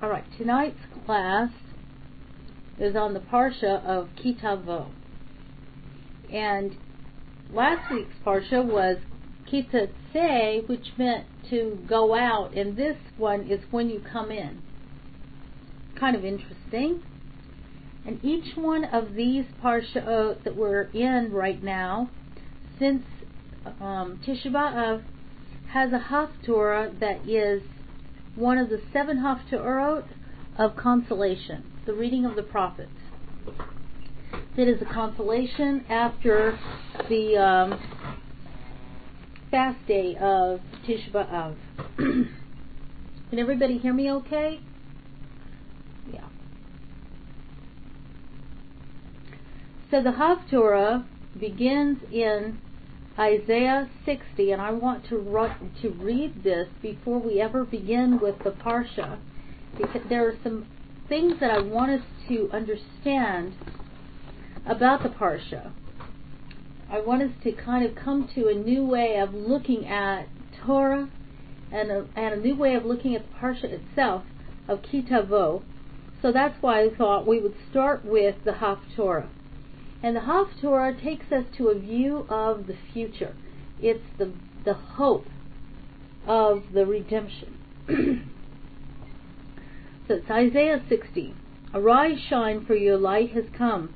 All right, tonight's class is on the Parsha of Kitavo. And last week's Parsha was Kitatse, which meant to go out, and this one is when you come in. Kind of interesting. And each one of these Parsha that we're in right now, since um, Tisha B'Av, has a Haftorah that is one of the seven Haftorot of consolation, the reading of the prophets. It is a consolation after the um, fast day of Tisha B'Av. Can everybody hear me okay? Yeah. So the Haftorah begins in Isaiah 60, and I want to, to read this before we ever begin with the Parsha, because there are some things that I want us to understand about the Parsha. I want us to kind of come to a new way of looking at Torah and a, and a new way of looking at the Parsha itself of Kitavo. So that's why I thought we would start with the Haftorah. And the Haftorah takes us to a view of the future. It's the, the hope of the redemption. so it's Isaiah 60. Arise, shine, for your light has come.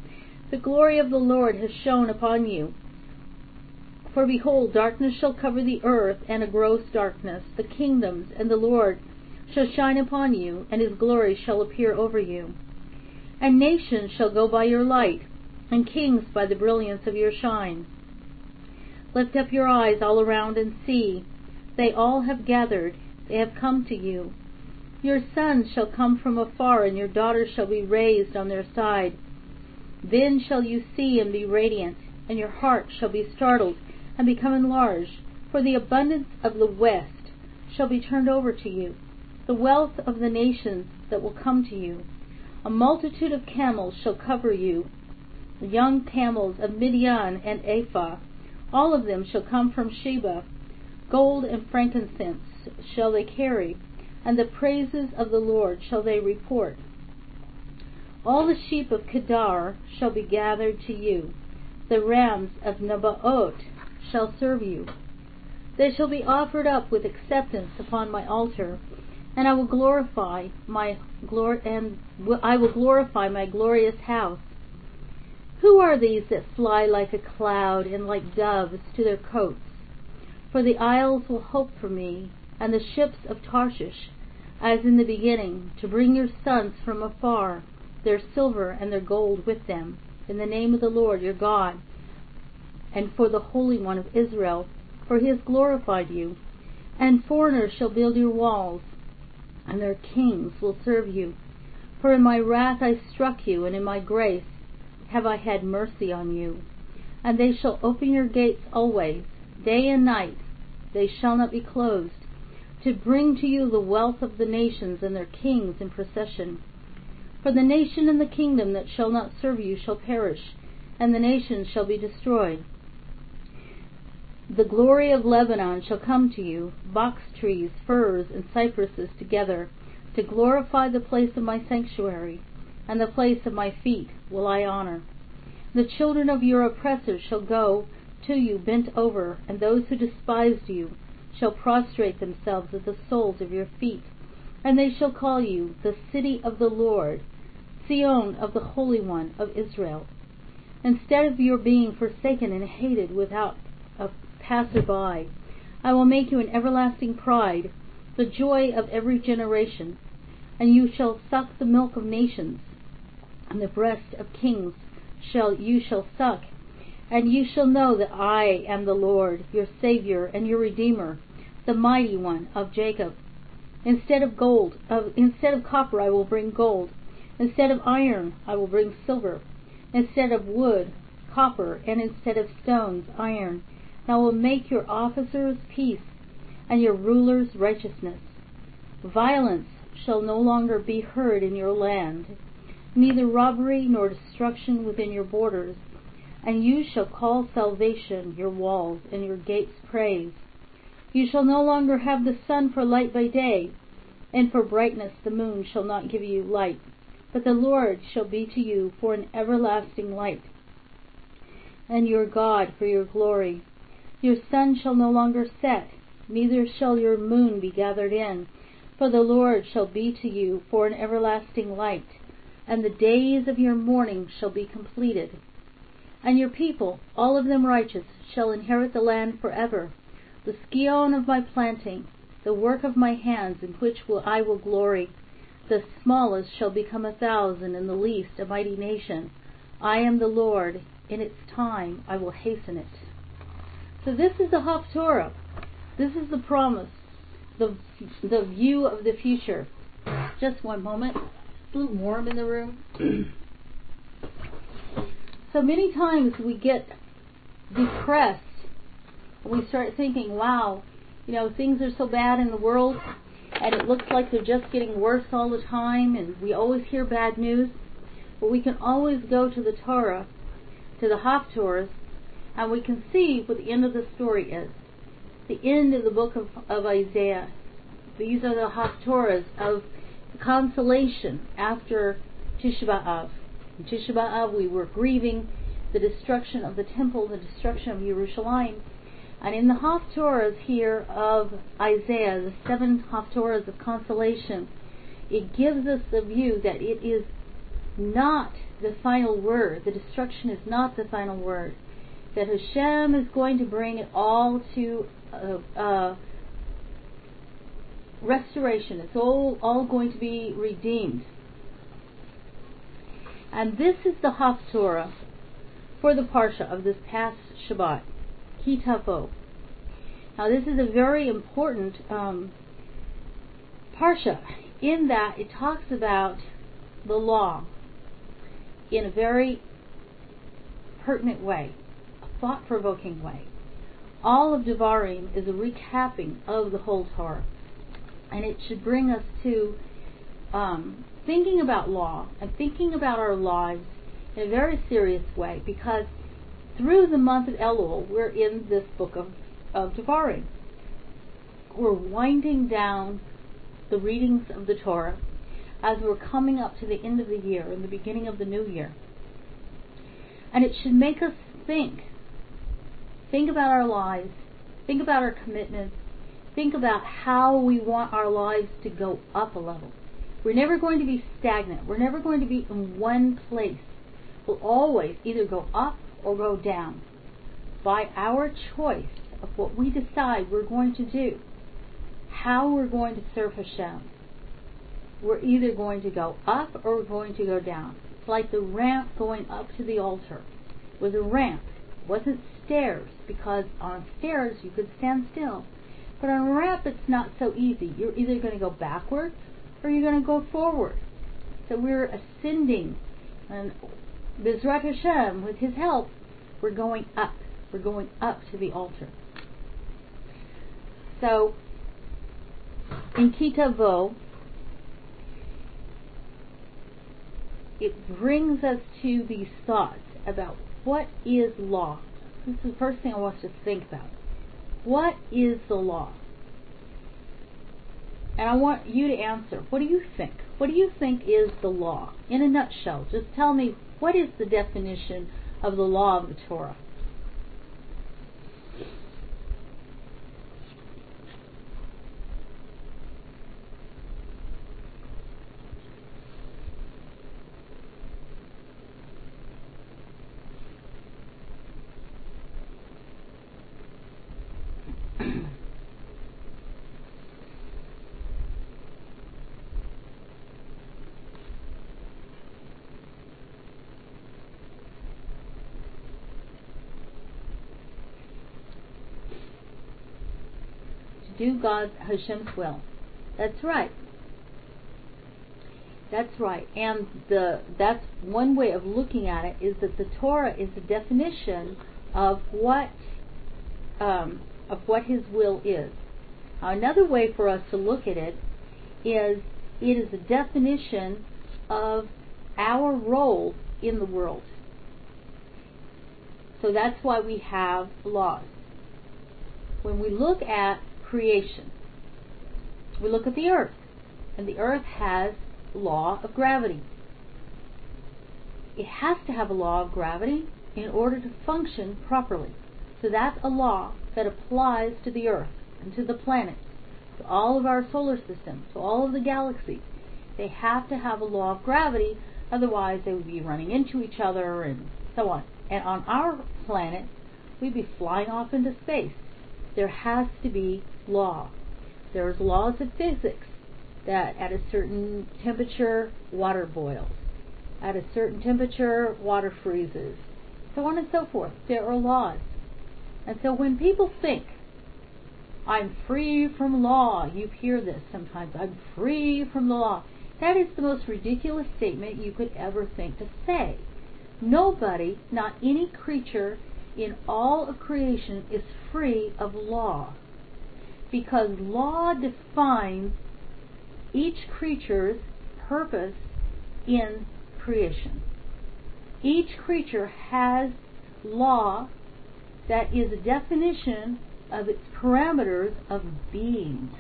The glory of the Lord has shone upon you. For behold, darkness shall cover the earth, and a gross darkness. The kingdoms and the Lord shall shine upon you, and his glory shall appear over you. And nations shall go by your light, and kings by the brilliance of your shine. Lift up your eyes all around and see. They all have gathered, they have come to you. Your sons shall come from afar, and your daughters shall be raised on their side. Then shall you see and be radiant, and your heart shall be startled and become enlarged, for the abundance of the west shall be turned over to you, the wealth of the nations that will come to you. A multitude of camels shall cover you, young camels of Midian and Ephah. All of them shall come from Sheba. Gold and frankincense shall they carry, and the praises of the Lord shall they report. All the sheep of Kedar shall be gathered to you. The rams of Nebaioth shall serve you. They shall be offered up with acceptance upon my altar, and I will glorify my glor- and I will glorify my glorious house. Who are these that fly like a cloud and like doves to their cotes? For the isles will hope for me, and the ships of Tarshish, as in the beginning, to bring your sons from afar, their silver and their gold with them, in the name of the Lord your God, and for the Holy One of Israel, for he has glorified you. And foreigners shall build your walls, and their kings will serve you. For in my wrath I struck you, and in my grace have I had mercy on you. And they shall open your gates always, day and night, they shall not be closed, to bring to you the wealth of the nations and their kings in procession. For the nation and the kingdom that shall not serve you shall perish, and the nations shall be destroyed. The glory of Lebanon shall come to you, box trees, firs, and cypresses together, to glorify the place of my sanctuary, and the place of my feet will I honor. The children of your oppressors shall go to you bent over, and those who despised you shall prostrate themselves at the soles of your feet, and they shall call you the city of the Lord, Zion of the Holy One of Israel. Instead of your being forsaken and hated without a passer-by. I will make you an everlasting pride, the joy of every generation. And you shall suck the milk of nations, and the breast of kings shall you shall suck. And you shall know that I am the Lord, your Savior and your Redeemer, the mighty one of Jacob. Instead of gold, of, instead of copper, I will bring gold. Instead of iron, I will bring silver. Instead of wood, copper, and instead of stones, iron and I will make your officers peace, and your rulers righteousness. Violence shall no longer be heard in your land, neither robbery nor destruction within your borders. And you shall call salvation your walls, and your gates praise. You shall no longer have the sun for light by day, and for brightness the moon shall not give you light, but the Lord shall be to you for an everlasting light, and your God for your glory. Your sun shall no longer set, neither shall your moon be gathered in, for the Lord shall be to you for an everlasting light, and the days of your mourning shall be completed. And your people, all of them righteous, shall inherit the land forever, the scion of my planting, the work of my hands, in which will I will glory. The smallest shall become a thousand, and the least a mighty nation. I am the Lord; in its time I will hasten it. So this is the Haftorah. This is the promise, the the view of the future. Just one moment. A little warm in the room. so many times we get depressed. We start thinking, wow, you know, things are so bad in the world and it looks like they're just getting worse all the time and we always hear bad news. But we can always go to the Torah, to the Haftorahs, and we can see what the end of the story is. The end of the book of, of Isaiah. These are the Haftorahs of consolation after Tisha B'Av. In Tisha B'Av, we were grieving the destruction of the temple, the destruction of Jerusalem. And in the Haftorahs here of Isaiah, the seven Haftorahs of consolation, it gives us the view that it is not the final word. The destruction is not the final word. That Hashem is going to bring it all to uh, uh, restoration. It's all, all going to be redeemed. And this is the Haftorah for the Parsha of this past Shabbat, Ki Tavo. Now this is a very important um, Parsha in that it talks about the law in a very pertinent way, a thought-provoking way. All of Devarim is a recapping of the whole Torah and it should bring us to um, thinking about law and thinking about our lives in a very serious way because through the month of Elul, we're in this book of, of Devarim. We're winding down the readings of the Torah as we're coming up to the end of the year and the beginning of the new year. And it should make us think. Think about our lives. Think about our commitments think about how we want our lives to go up a level. We're never going to be stagnant. We're never going to be in one place. We'll always either go up or go down by our choice of what we decide we're going to do, how we're going to serve Hashem. We're either going to go up or we're going to go down. It's like the ramp going up to the altar. It was a ramp. It wasn't stairs because on stairs you could stand still. But on a ramp, it's not so easy. You're either going to go backwards or you're going to go forward. So we're ascending. And Bezrat Hashem, with His help, we're going up. We're going up to the altar. So, in Ki Tavo, it brings us to these thoughts about what is law. This is the first thing I want us to think about. What is the law? And I want you to answer. What do you think? What do you think is the law? In a nutshell, just tell me what is the definition of the law of the Torah? Do God's Hashem's will. That's right. That's right. And the that's one way of looking at it is that the Torah is the definition of what um, of what His will is. Now, another way for us to look at it is it is a definition of our role in the world. So that's why we have laws. When we look at creation. We look at the earth. And the earth has law of gravity. It has to have a law of gravity in order to function properly. So that's a law that applies to the earth and to the planets, to all of our solar system, to all of the galaxies. They have to have a law of gravity, otherwise they would be running into each other and so on. And on our planet, we'd be flying off into space. There has to be law. There's laws of physics that at a certain temperature, water boils. At a certain temperature, water freezes. So on and so forth. There are laws. And so when people think, I'm free from law, you hear this sometimes, I'm free from the law. That is the most ridiculous statement you could ever think to say. Nobody, not any creature in all of creation, is free of law. Because law defines each creature's purpose in creation. Each creature has law that is a definition of its parameters of being.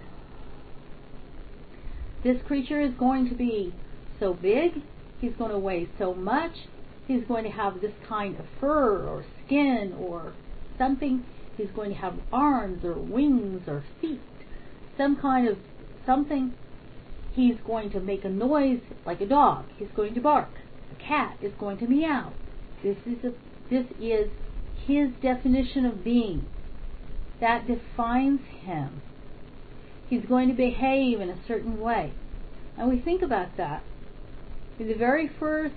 This creature is going to be so big, he's going to weigh so much, he's going to have this kind of fur or skin or something, he's going to have arms or wings or feet, some kind of something. He's going to make a noise like a dog. He's going to bark. A cat is going to meow. This is a, this is his definition of being. That defines him. He's going to behave in a certain way. And we think about that. In the very first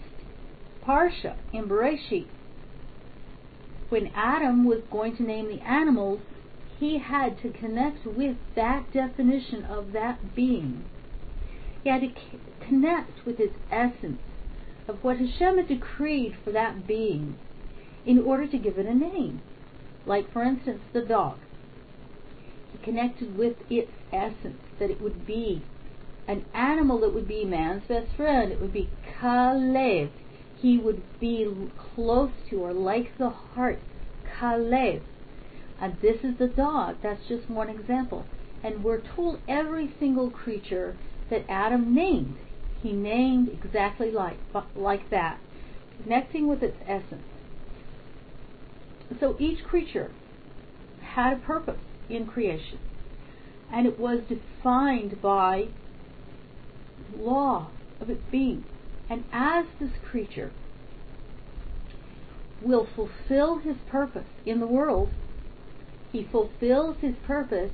Parsha in Bereshit, when Adam was going to name the animals, he had to connect with that definition of that being. He had to connect with its essence of what Hashem had decreed for that being in order to give it a name. Like, for instance, the dog. He connected with its essence, that it would be an animal that would be man's best friend. It would be Kalev. He would be close to or like the heart. Kalev. And this is the dog. That's just one example. And we're told every single creature that Adam named. He named exactly like like that, connecting with its essence. So each creature had a purpose in creation, and it was defined by law of its being. And as this creature will fulfill his purpose in the world, he fulfills his purpose.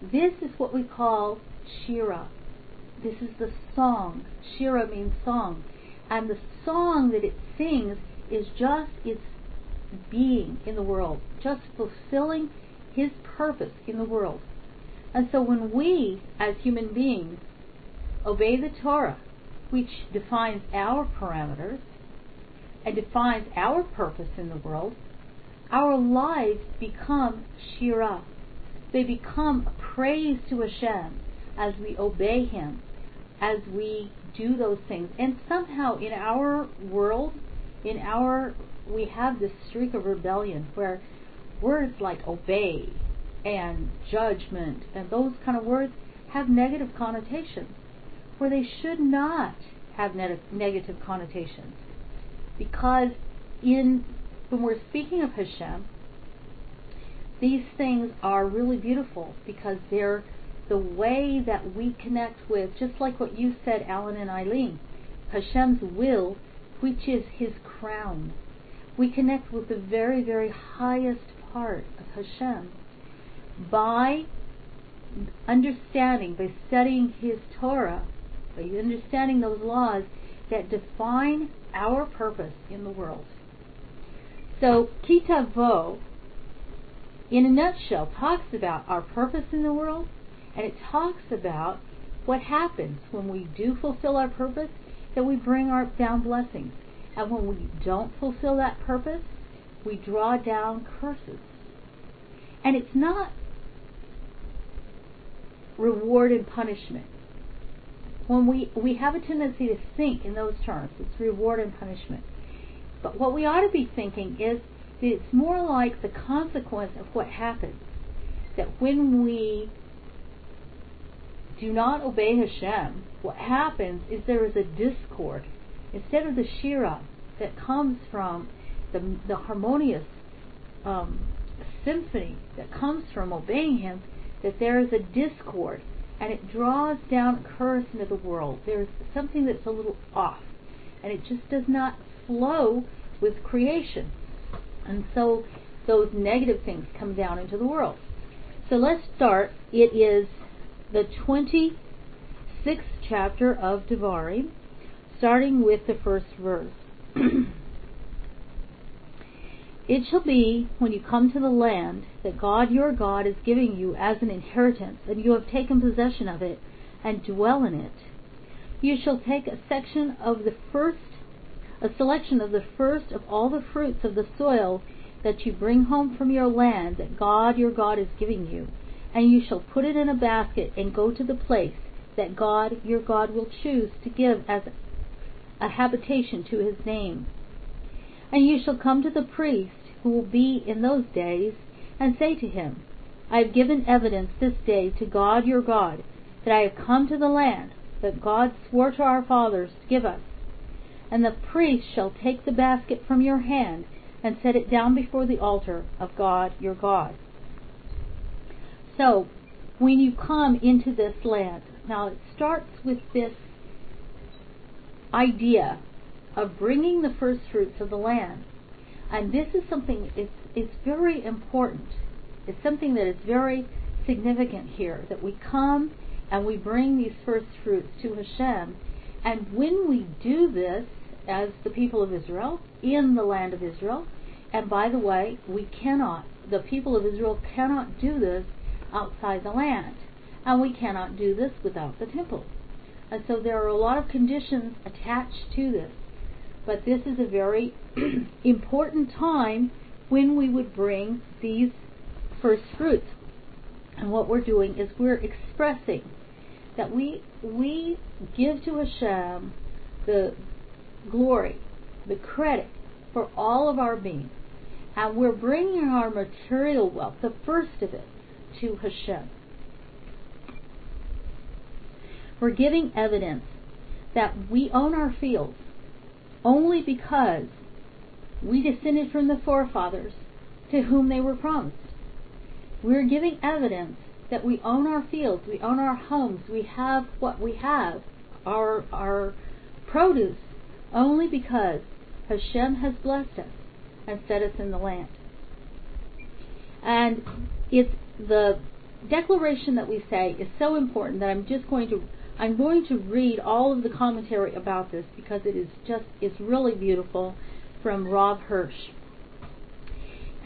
This is what we call Shira. This is the song. Shira means song. And the song that it sings is just its being in the world, just fulfilling his purpose in the world. And so when we, as human beings, obey the Torah, which defines our parameters and defines our purpose in the world, our lives become Shira. They become praise to Hashem as we obey Him, as we do those things. And somehow in our world, in our we have this streak of rebellion where words like obey and judgment and those kind of words have negative connotations where they should not have ne- negative connotations. Because in when we're speaking of Hashem these things are really beautiful because they're the way that we connect with just like what you said Alan and Eileen Hashem's will which is his crown. We connect with the very, very highest part of Hashem by understanding, by studying His Torah, understanding those laws that define our purpose in the world. So, Ki Tavo, in a nutshell, talks about our purpose in the world, and it talks about what happens when we do fulfill our purpose, that we bring our down blessings. And when we don't fulfill that purpose, we draw down curses. And it's not reward and punishment. When we, we have a tendency to think in those terms, it's reward and punishment. But what we ought to be thinking is that it's more like the consequence of what happens. That when we do not obey Hashem, what happens is there is a discord. Instead of the Shira that comes from the, the harmonious um, symphony that comes from obeying Him, that there is a discord and it draws down a curse into the world. There's something that's a little off and it just does not flow with creation. And so those negative things come down into the world. So let's start. It is the 26th chapter of Devarim, starting with the first verse. It shall be, when you come to the land that God your God is giving you as an inheritance, and you have taken possession of it, and dwell in it, you shall take a section of the first, a selection of the first of all the fruits of the soil that you bring home from your land that God your God is giving you, and you shall put it in a basket and go to the place that God your God will choose to give as a habitation to his name. And you shall come to the priest who will be in those days, and say to him, I have given evidence this day to God your God that I have come to the land that God swore to our fathers to give us. And the priest shall take the basket from your hand and set it down before the altar of God your God. So, when you come into this land, now it starts with this idea of bringing the first fruits of the land. And this is something, it's, it's very important. It's something that is very significant here that we come and we bring these first fruits to Hashem. And when we do this as the people of Israel in the land of Israel, and by the way, we cannot, the people of Israel cannot do this outside the land. And we cannot do this without the temple. And so there are a lot of conditions attached to this. But this is a very important time when we would bring these first fruits. And what we're doing is we're expressing that we we give to Hashem the glory, the credit for all of our being. And we're bringing our material wealth, the first of it, to Hashem. We're giving evidence that we own our fields only because we descended from the forefathers to whom they were promised. We're giving evidence that we own our fields, we own our homes, we have what we have, our our produce, only because Hashem has blessed us and set us in the land. And it's the declaration that we say is so important that I'm just going to I'm going to read all of the commentary about this because it is just it's really beautiful from Rav Hirsch.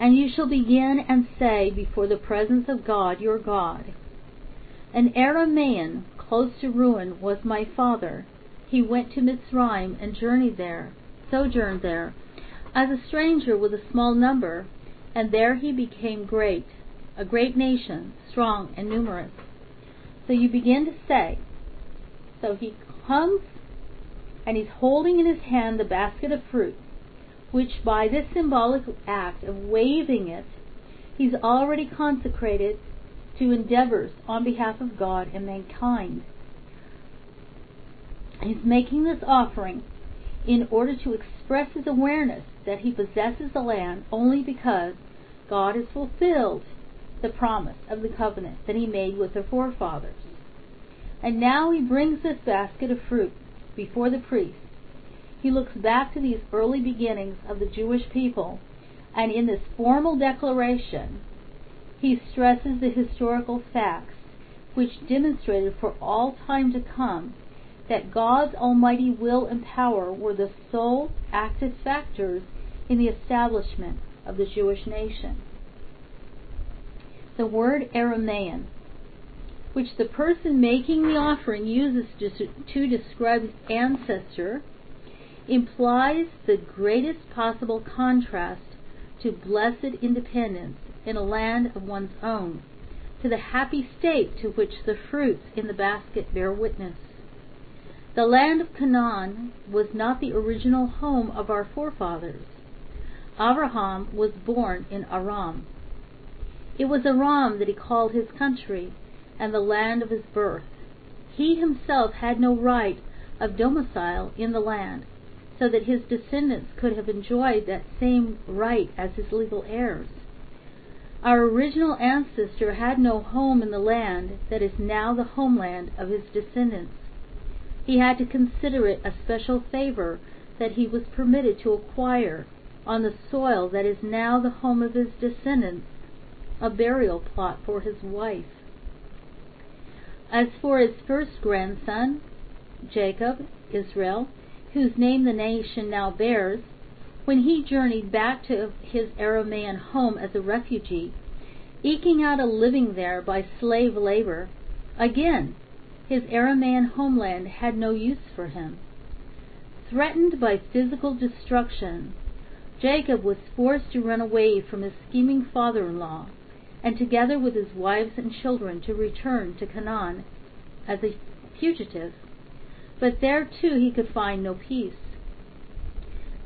And you shall begin and say before the presence of God your God, An Aramaean close to ruin was my father. He went to Mitzrayim and journeyed there, sojourned there, as a stranger with a small number, and there he became great, a great nation, strong and numerous. So you begin to say, so he comes and he's holding in his hand the basket of fruit, which by this symbolic act of waving it, he's already consecrated to endeavors on behalf of God and mankind. He's making this offering in order to express his awareness that he possesses the land only because God has fulfilled the promise of the covenant that he made with their forefathers. And now he brings this basket of fruit before the priest. He looks back to these early beginnings of the Jewish people, and in this formal declaration, he stresses the historical facts which demonstrated for all time to come that God's almighty will and power were the sole active factors in the establishment of the Jewish nation. The word Aramaean which the person making the offering uses to describe his ancestor, implies the greatest possible contrast to blessed independence in a land of one's own, to the happy state to which the fruits in the basket bear witness. The land of Canaan was not the original home of our forefathers. Abraham was born in Aram. It was Aram that he called his country, and the land of his birth. he himself had no right of domicile in the land, so that his descendants could have enjoyed that same right as his legal heirs. Our original ancestor had no home in the land that is now the homeland of his descendants. He had to consider it a special favor that he was permitted to acquire on the soil that is now the home of his descendants a burial plot for his wife. As for his first grandson, Jacob, Israel, whose name the nation now bears, when he journeyed back to his Aramaean home as a refugee, eking out a living there by slave labor, again his Aramaean homeland had no use for him. Threatened by physical destruction, Jacob was forced to run away from his scheming father in law, and together with his wives and children to return to Canaan as a fugitive. But there too he could find no peace.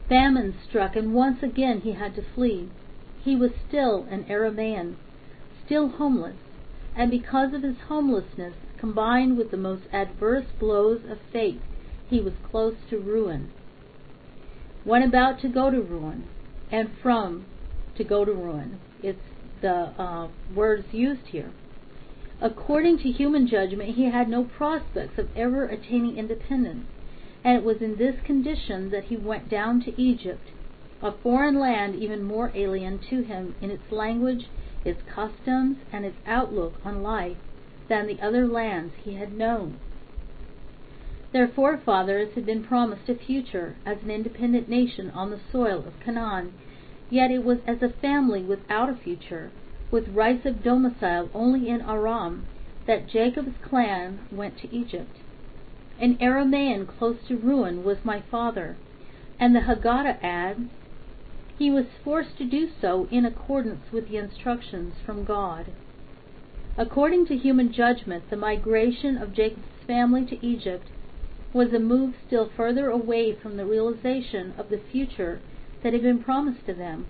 Famine struck, and once again he had to flee. He was still an Aramaean, still homeless, and because of his homelessness, combined with the most adverse blows of fate, he was close to ruin. When about to go to ruin, and from to go to ruin, it's the uh, words used here. According to human judgment, he had no prospects of ever attaining independence and it was in this condition that he went down to Egypt, a foreign land even more alien to him in its language, its customs, and its outlook on life than the other lands he had known. Their forefathers had been promised a future as an independent nation on the soil of Canaan, yet it was as a family without a future, with rights of domicile only in Aram, that Jacob's clan went to Egypt. An Aramaean close to ruin was my father, and the Haggadah adds, he was forced to do so in accordance with the instructions from God. According to human judgment, the migration of Jacob's family to Egypt was a move still further away from the realization of the future that had been promised to them.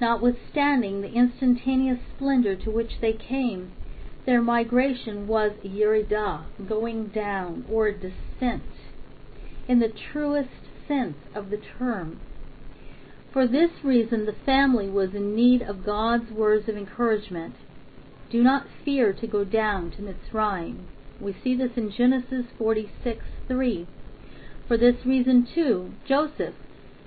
Notwithstanding the instantaneous splendor to which they came, their migration was yeridah, going down, or descent, in the truest sense of the term. For this reason, the family was in need of God's words of encouragement. Do not fear to go down to Mitzrayim. We see this in Genesis 46:3. For this reason, too, Joseph,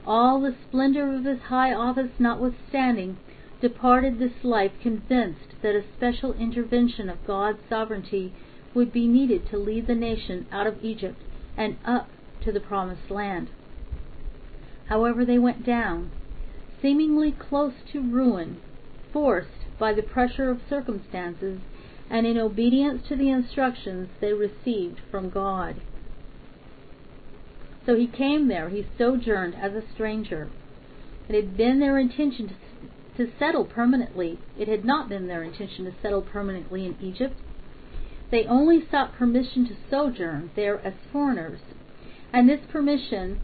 all the splendor of his high office notwithstanding, departed this life convinced that a special intervention of God's sovereignty would be needed to lead the nation out of Egypt and up to the promised land. However, they went down, seemingly close to ruin, forced by the pressure of circumstances and in obedience to the instructions they received from God. So he came there, he sojourned as a stranger. It had been their intention to to settle permanently. It had not been their intention to settle permanently in Egypt. They only sought permission to sojourn there as foreigners, and this permission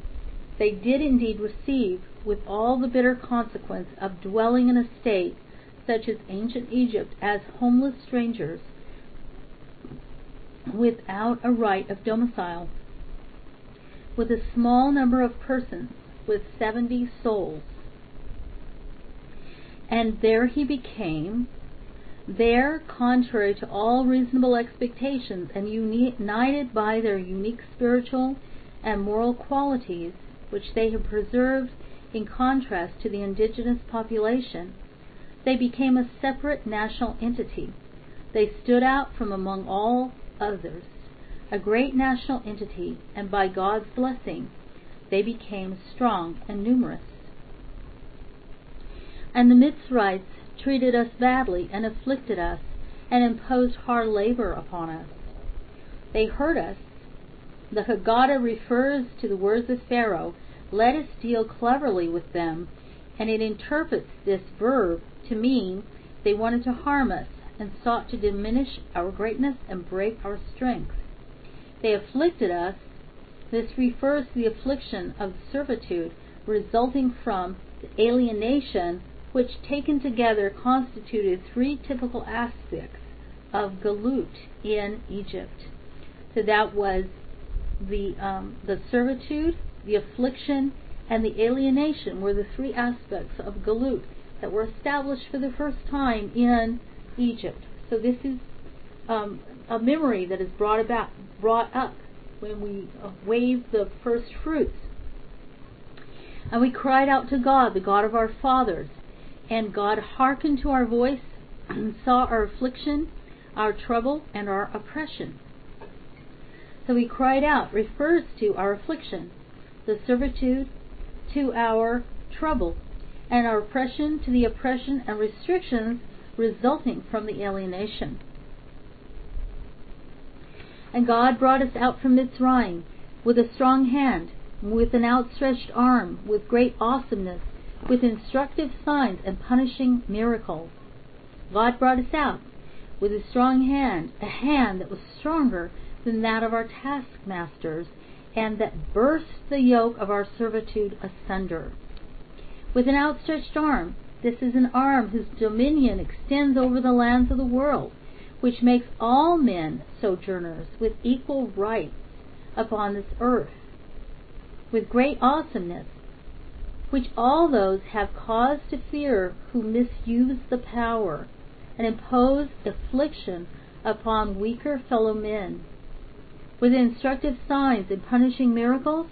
they did indeed receive with all the bitter consequence of dwelling in a state such as ancient Egypt as homeless strangers without a right of domicile, with a small number of persons, with seventy souls and there he became, there, contrary to all reasonable expectations, and united by their unique spiritual and moral qualities, which they had preserved in contrast to the indigenous population, they became a separate national entity. They stood out from among all others, a great national entity, and by God's blessing, they became strong and numerous. And the Mitzrites treated us badly and afflicted us and imposed hard labor upon us. They hurt us. The Haggadah refers to the words of Pharaoh, let us deal cleverly with them, and it interprets this verb to mean they wanted to harm us and sought to diminish our greatness and break our strength. They afflicted us. This refers to the affliction of servitude resulting from the alienation which taken together constituted three typical aspects of Galut in Egypt. So that was the um, the servitude, the affliction, and the alienation were the three aspects of galut that were established for the first time in Egypt. So this is um, a memory that is brought about, brought up when we wave the first fruits. And we cried out to God, the God of our fathers, and God hearkened to our voice and saw our affliction, our trouble, and our oppression. So we cried out refers to our affliction, the servitude to our trouble, and our oppression to the oppression and restrictions resulting from the alienation. And God brought us out from Mitzrayim with a strong hand, with an outstretched arm, with great awesomeness, with instructive signs and punishing miracles. God brought us out with a strong hand, a hand that was stronger than that of our taskmasters, and that burst the yoke of our servitude asunder. With an outstretched arm, this is an arm whose dominion extends over the lands of the world, which makes all men sojourners with equal rights upon this earth, with great awesomeness, which all those have cause to fear who misuse the power and impose affliction upon weaker fellow men. With instructive signs and punishing miracles,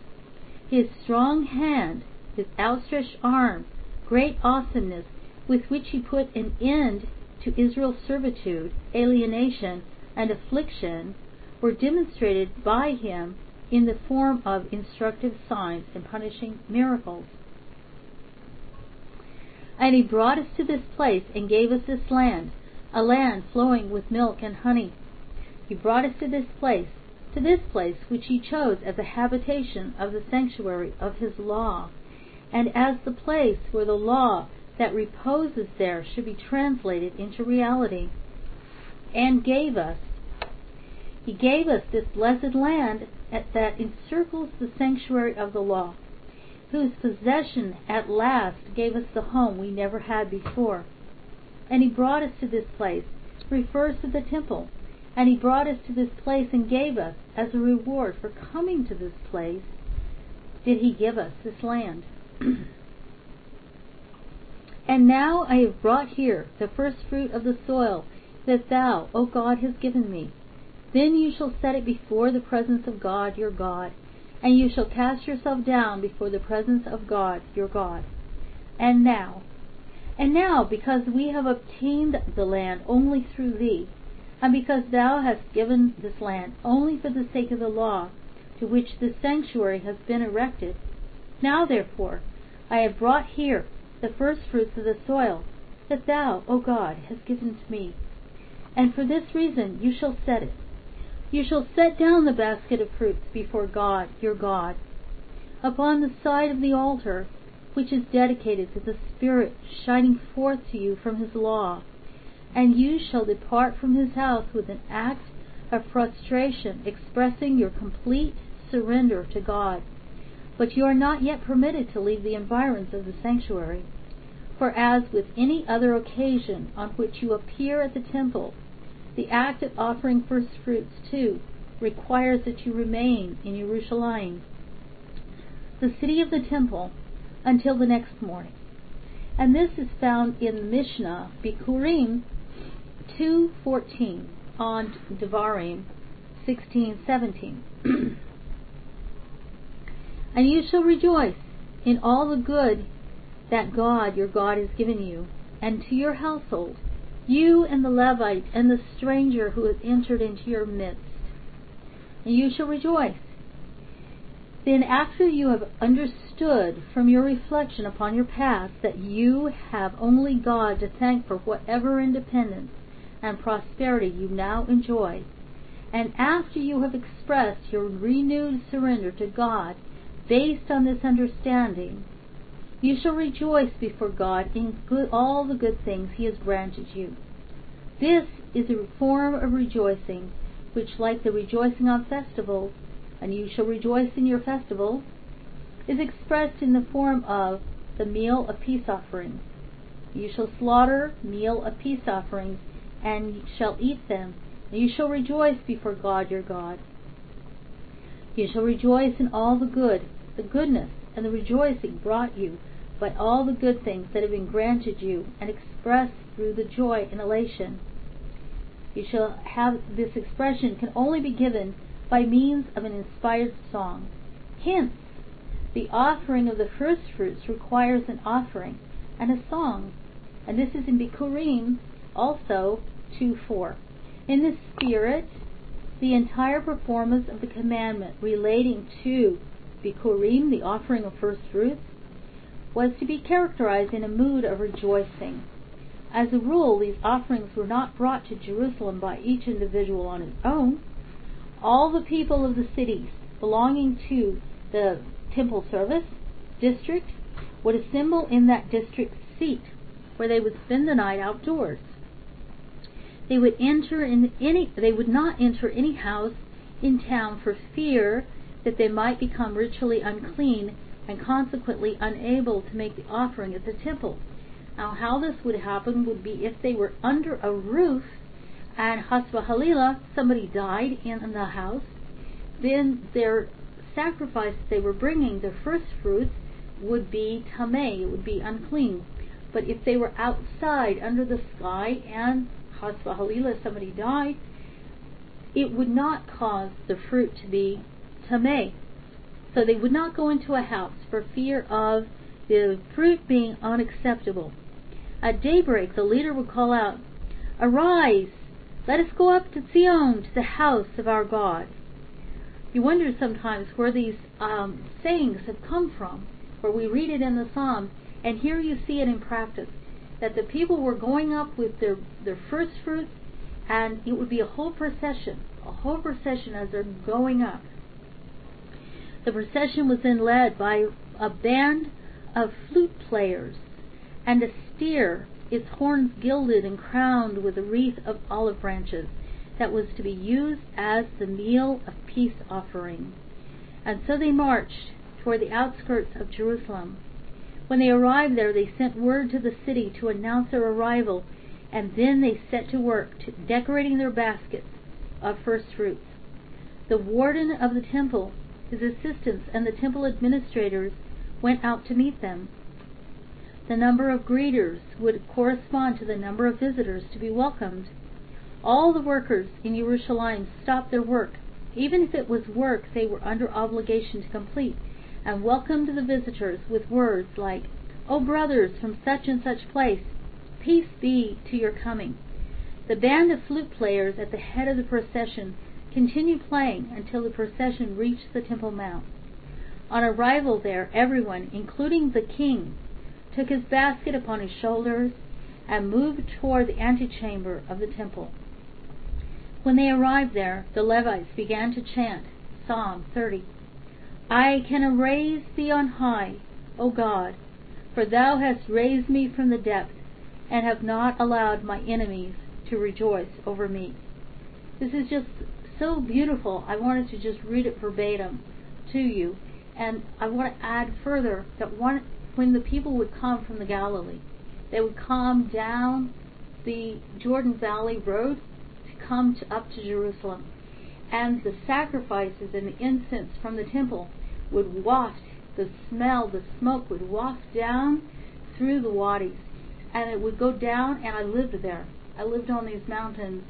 his strong hand, his outstretched arm, great awesomeness with which he put an end to Israel's servitude, alienation, and affliction were demonstrated by him in the form of instructive signs and punishing miracles. And he brought us to this place and gave us this land, a land flowing with milk and honey. He brought us to this place, to this place which he chose as a habitation of the sanctuary of his law, and as the place where the law that reposes there should be translated into reality, and gave us. He gave us this blessed land that encircles the sanctuary of the law, whose possession at last gave us the home we never had before. And he brought us to this place, refers to the temple, and he brought us to this place and gave us, as a reward for coming to this place, did he give us this land. And now I have brought here the first fruit of the soil that thou, O God, hast given me. Then you shall set it before the presence of God your God, and you shall cast yourself down before the presence of God your God. And now, and now, because we have obtained the land only through thee, and because thou hast given this land only for the sake of the law, to which the sanctuary has been erected, now therefore I have brought here the first fruits of the soil, that thou, O God, hast given to me. And for this reason you shall set it. You shall set down the basket of fruits before God, your God, upon the side of the altar, which is dedicated to the Spirit shining forth to you from his law. And you shall depart from his house with an act of prostration expressing your complete surrender to God but you are not yet permitted to leave the environs of the sanctuary. For as with any other occasion on which you appear at the temple, the act of offering first fruits too requires that you remain in Jerusalem, the city of the temple, until the next morning. And this is found in the Mishnah, Bikurim 2.14 on Devarim 16.17. And you shall rejoice in all the good that God your God has given you, and to your household, you and the Levite and the stranger who has entered into your midst. And you shall rejoice. Then, after you have understood from your reflection upon your past that you have only God to thank for whatever independence and prosperity you now enjoy, and after you have expressed your renewed surrender to God based on this understanding, you shall rejoice before God in good, all the good things He has granted you. This is a form of rejoicing, which, like the rejoicing on festivals, and you shall rejoice in your festival, is expressed in the form of the meal of peace offerings. You shall slaughter meal of peace offerings, and shall eat them, and you shall rejoice before God your God. You shall rejoice in all the good, the goodness and the rejoicing brought you by all the good things that have been granted you, and expressed through the joy and elation. You shall have this expression can only be given by means of an inspired song. Hence, the offering of the first fruits requires an offering and a song, and this is in Bikurim also 2 4. In this spirit, the entire performance of the commandment relating to Bikurim, the offering of first fruits, was to be characterized in a mood of rejoicing. As a rule, these offerings were not brought to Jerusalem by each individual on his own. All the people of the cities belonging to the temple service district would assemble in that district seat where they would spend the night outdoors. They would enter in any they would not enter any house in town for fear that they might become ritually unclean and consequently unable to make the offering at the temple. Now, how this would happen would be if they were under a roof and Hasba Halila, somebody died in the house, then their sacrifice they were bringing, their first fruits, would be tameh, it would be unclean. But if they were outside under the sky and Hasba Halila, somebody died, it would not cause the fruit to be tameh. So they would not go into a house for fear of the fruit being unacceptable. At daybreak, the leader would call out, Arise, let us go up to Zion, to the house of our God. You wonder sometimes where these um, sayings have come from, where we read it in the Psalms, and here you see it in practice. That the people were going up with their, their first fruits, and it would be a whole procession, a whole procession as they're going up. The procession was then led by a band of flute players and a steer, its horns gilded and crowned with a wreath of olive branches that was to be used as the meal of peace offering. And so they marched toward the outskirts of Jerusalem. When they arrived there, they sent word to the city to announce their arrival, and then they set to work to decorating their baskets of first fruits. The warden of the temple his assistants and the temple administrators went out to meet them. The number of greeters would correspond to the number of visitors to be welcomed. All the workers in Jerusalem stopped their work, even if it was work they were under obligation to complete, and welcomed the visitors with words like, O brothers from such and such place, peace be to your coming. The band of flute players at the head of the procession continued playing until the procession reached the Temple Mount. On arrival there, everyone, including the king, took his basket upon his shoulders and moved toward the antechamber of the temple. When they arrived there, the Levites began to chant Psalm 30. I can raise thee on high, O God, for thou hast raised me from the depths, and have not allowed my enemies to rejoice over me. This is just so beautiful. I wanted to just read it verbatim to you. And I want to add further that one, when the people would come from the Galilee, they would come down the Jordan Valley Road to come to, up to Jerusalem. And the sacrifices and the incense from the temple would waft, the smell, the smoke would waft down through the wadis. And it would go down, and I lived there. I lived on these mountains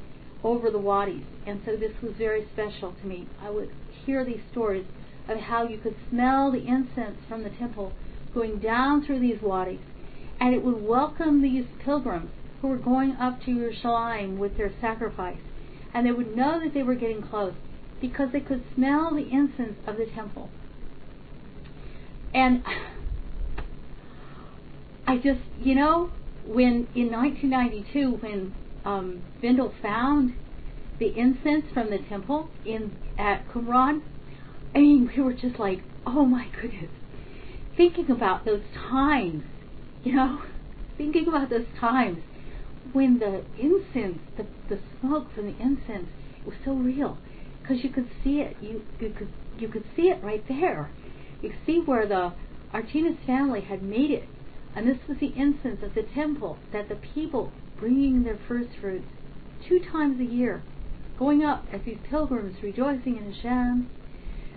over the wadis. And so this was very special to me. I would hear these stories of how you could smell the incense from the temple going down through these wadis. And it would welcome these pilgrims who were going up to Yerushalayim with their sacrifice. And they would know that they were getting close because they could smell the incense of the temple. And I just, you know, when in 1992, when um, Vendyl found the incense from the temple in at Qumran, mean, we were just like, oh my goodness, thinking about those times, you know, thinking about those times when the incense, the, the smoke from the incense was so real because you could see it. You, you could you could see it right there. You could see where the Avtinas family had made it, and this was the incense of the temple that the people bringing their first fruits two times a year, going up as these pilgrims rejoicing in Hashem,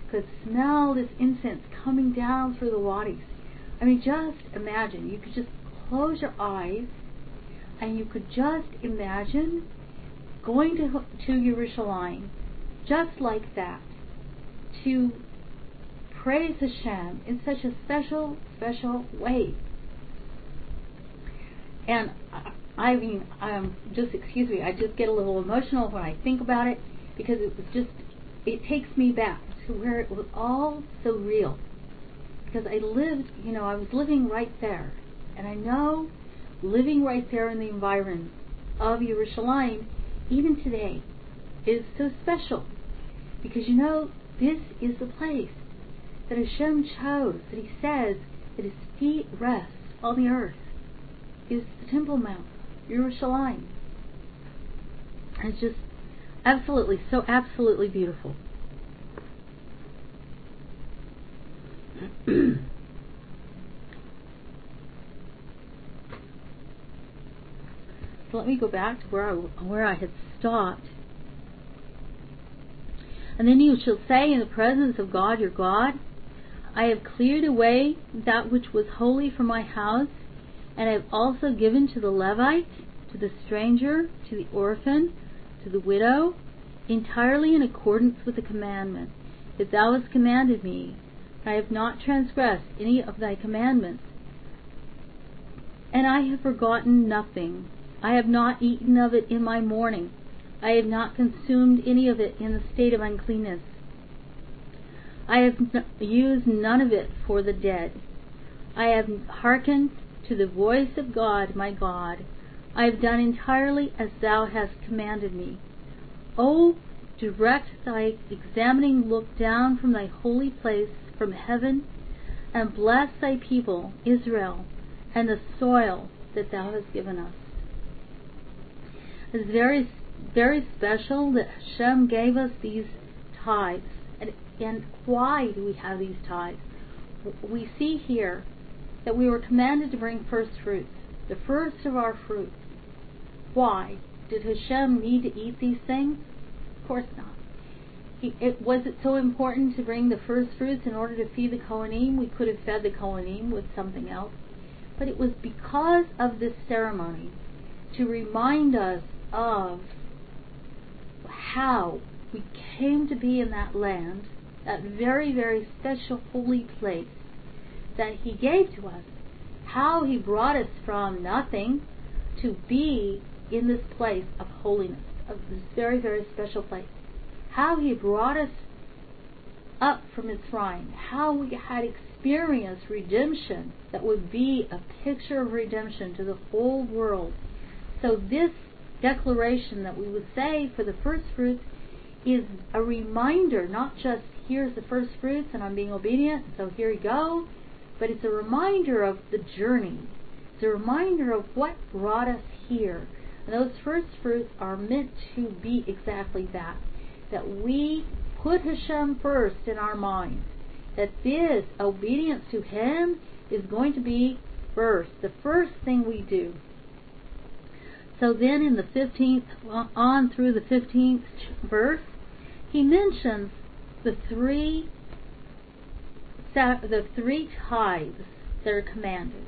could smell this incense coming down through the wadis. I mean, just imagine. You could just close your eyes and you could just imagine going to, to Jerusalem just like that to praise Hashem in such a special, special way. And uh, I mean, um, just excuse me, I just get a little emotional when I think about it because it was just, it takes me back to where it was all so real. Because I lived, you know, I was living right there. And I know living right there in the environment of Yerushalayim, even today, is so special. Because you know, this is the place that Hashem chose, that He says that His feet rest on the earth, is the Temple Mount, Yerushalayim. It's just absolutely, so absolutely beautiful. so let me go back to where I, where I had stopped. And then you shall say in the presence of God your God, I have cleared away that which was holy from my house, and I have also given to the Levite, to the stranger, to the orphan, to the widow, entirely in accordance with the commandment that thou hast commanded me. I have not transgressed any of thy commandments. And I have forgotten nothing. I have not eaten of it in my mourning. I have not consumed any of it in the state of uncleanness. I have used none of it for the dead. I have hearkened to the voice of God, my God. I have done entirely as thou hast commanded me. O direct thy examining look down from thy holy place from heaven, and bless thy people, Israel, and the soil that thou hast given us. It's very, very special that Hashem gave us these tithes. And, and why do we have these tithes? We see here that we were commanded to bring first fruits, the first of our fruits. Why? Did Hashem need to eat these things? Of course not. He, it, was it so important to bring the first fruits in order to feed the Kohanim? We could have fed the Kohanim with something else. But it was because of this ceremony to remind us of how we came to be in that land, that very, very special holy place that He gave to us, how He brought us from nothing to be in this place of holiness, of this very, very special place. How He brought us up from Mitzrayim, how we had experienced redemption that would be a picture of redemption to the whole world. So this declaration that we would say for the first fruits is a reminder, not just here's the first fruits and I'm being obedient, so here you go, but it's a reminder of the journey. It's a reminder of what brought us here. And those first fruits are meant to be exactly that. That we put Hashem first in our minds. That this obedience to Him is going to be first, the first thing we do. So then in the 15th, on through the 15th verse, he mentions the three the three tithes that are commanded.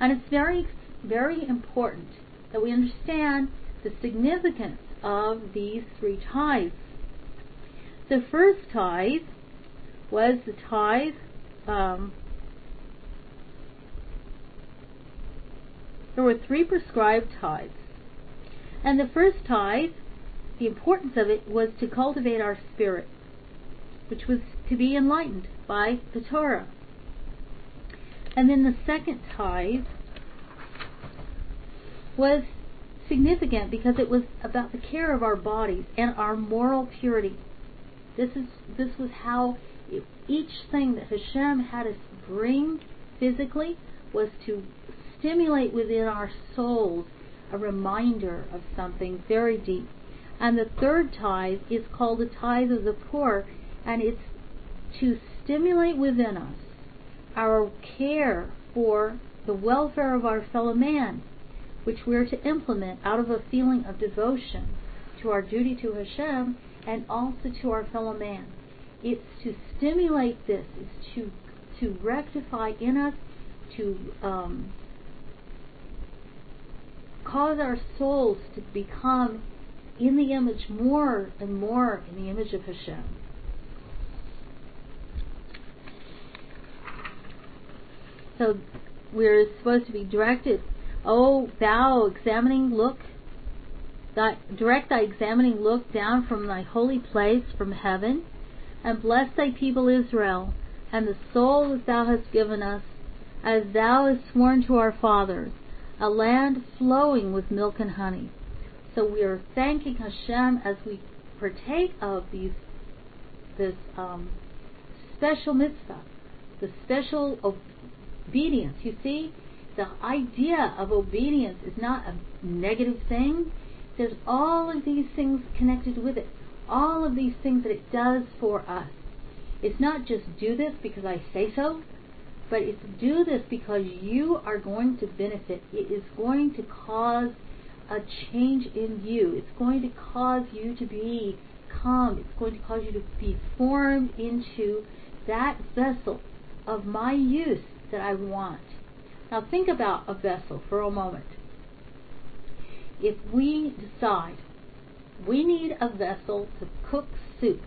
And it's very, very important that we understand the significance of these three tithes. The first tithe was the tithe um, there were three prescribed tithes and the first tithe, the importance of it was to cultivate our spirit, which was to be enlightened by the Torah. And then the second tithe was significant because it was about the care of our bodies and our moral purity. This is this was how each thing that Hashem had us bring physically was to stimulate within our souls a reminder of something very deep. And the third tithe is called the tithe of the poor, and it's to stimulate within us our care for the welfare of our fellow man, which we're to implement out of a feeling of devotion to our duty to Hashem and also to our fellow man. It's to stimulate this. It's to to rectify in us, to um, cause our souls to become in the image more and more in the image of Hashem. So we're supposed to be directed. Oh, thou examining look, thy, direct thy examining look down from thy holy place from heaven, and bless thy people Israel, and the soul that thou hast given us, as thou hast sworn to our fathers, a land flowing with milk and honey. So we are thanking Hashem as we partake of these this um, special mitzvah, the special obedience. You see, the idea of obedience is not a negative thing. There's all of these things connected with it. All of these things that it does for us. It's not just do this because I say so, but it's do this because you are going to benefit. It is going to cause a change in you. It's going to cause you to be calm. It's going to cause you to be formed into that vessel of my use that I want. Now think about a vessel for a moment. If we decide we need a vessel to cook soup,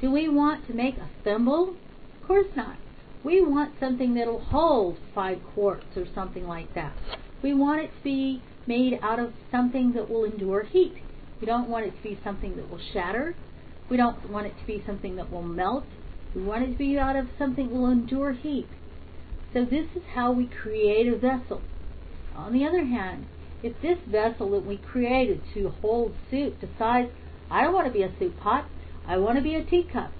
do we want to make a thimble? Of course not. We want something that'll hold five quarts or something like that. We want it to be made out of something that will endure heat. We don't want it to be something that will shatter. We don't want it to be something that will melt. We want it to be out of something that will endure heat. So this is how we create a vessel. On the other hand, if this vessel that we created to hold soup decides, I don't want to be a soup pot, I want to be a teacup.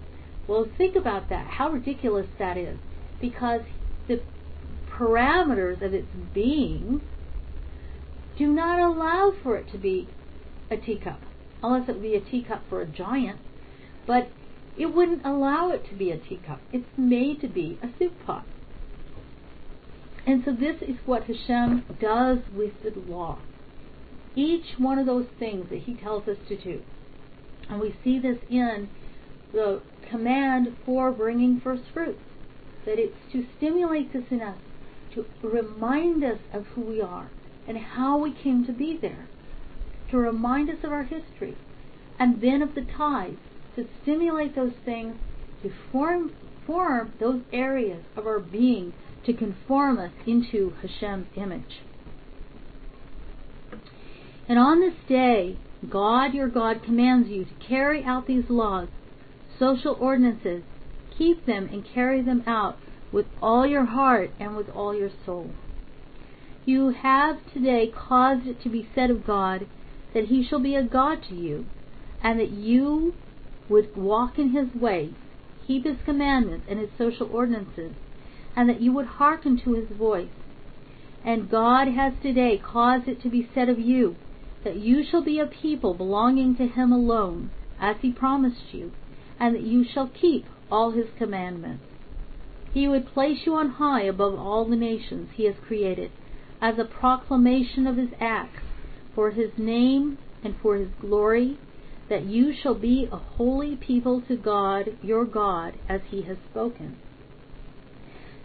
Well, think about that, how ridiculous that is. Because the parameters of its being do not allow for it to be a teacup, unless it would be a teacup for a giant. But it wouldn't allow it to be a teacup. It's made to be a soup pot. And so this is what Hashem does with the law. Each one of those things that He tells us to do. And we see this in the command for bringing first fruits. That it's to stimulate this in us, to remind us of who we are and how we came to be there, to remind us of our history, and then of the tithes, to stimulate those things, to form, form those areas of our being to conform us into Hashem's image. And on this day, God your God commands you to carry out these laws, social ordinances, keep them and carry them out with all your heart and with all your soul. You have today caused it to be said of God that he shall be a God to you, and that you would walk in his ways, keep his commandments and his social ordinances, and that you would hearken to his voice. And God has today caused it to be said of you that you shall be a people belonging to him alone, as he promised you, and that you shall keep all his commandments. He would place you on high above all the nations he has created, as a proclamation of his acts, for his name and for his glory, that you shall be a holy people to God your God, as he has spoken.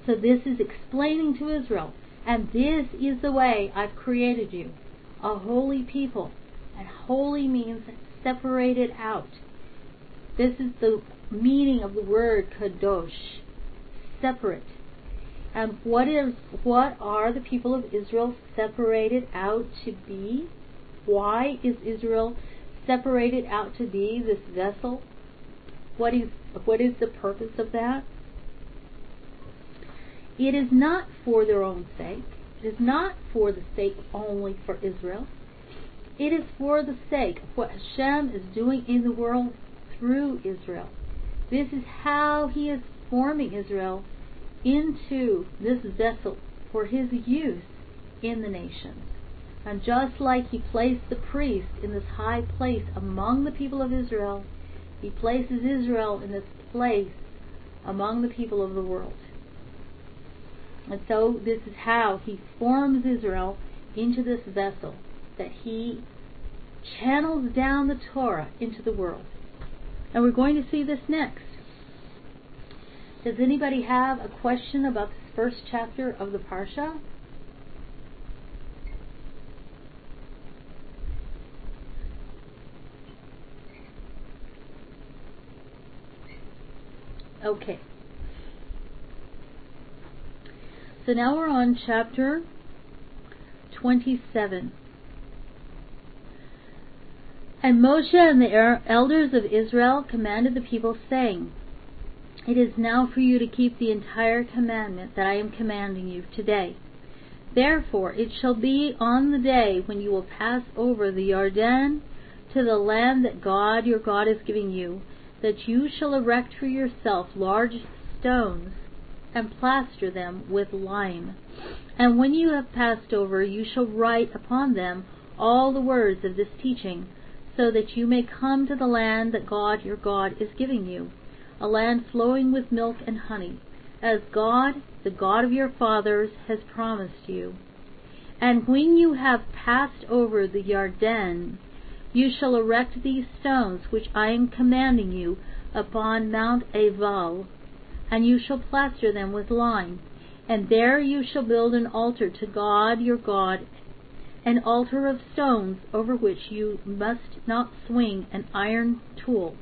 So this is explaining to Israel, and this is the way I've created you, a holy people. And holy means separated out. This is the meaning of the word kadosh, separate. And what is what are the people of Israel separated out to be? Why is Israel separated out to be this vessel? What is what is the purpose of that? It is not for their own sake. It is not for the sake only for Israel. It is for the sake of what Hashem is doing in the world through Israel. This is how He is forming Israel into this vessel for His use in the nations. And just like He placed the priest in this high place among the people of Israel, He places Israel in this place among the people of the world. And so this is how he forms Israel into this vessel that he channels down the Torah into the world. And we're going to see this next. Does anybody have a question about this first chapter of the Parsha? Okay. So now we're on chapter 27. And Moshe and the elders of Israel commanded the people, saying, It is now for you to keep the entire commandment that I am commanding you today. Therefore it shall be on the day when you will pass over the Jordan to the land that God your God is giving you, that you shall erect for yourself large stones and plaster them with lime. And when you have passed over, you shall write upon them all the words of this teaching, so that you may come to the land that God your God is giving you, a land flowing with milk and honey, as God, the God of your fathers, has promised you. And when you have passed over the Jordan, you shall erect these stones which I am commanding you upon Mount Ebal, and you shall plaster them with lime. And there you shall build an altar to God your God, an altar of stones over which you must not swing an iron tool.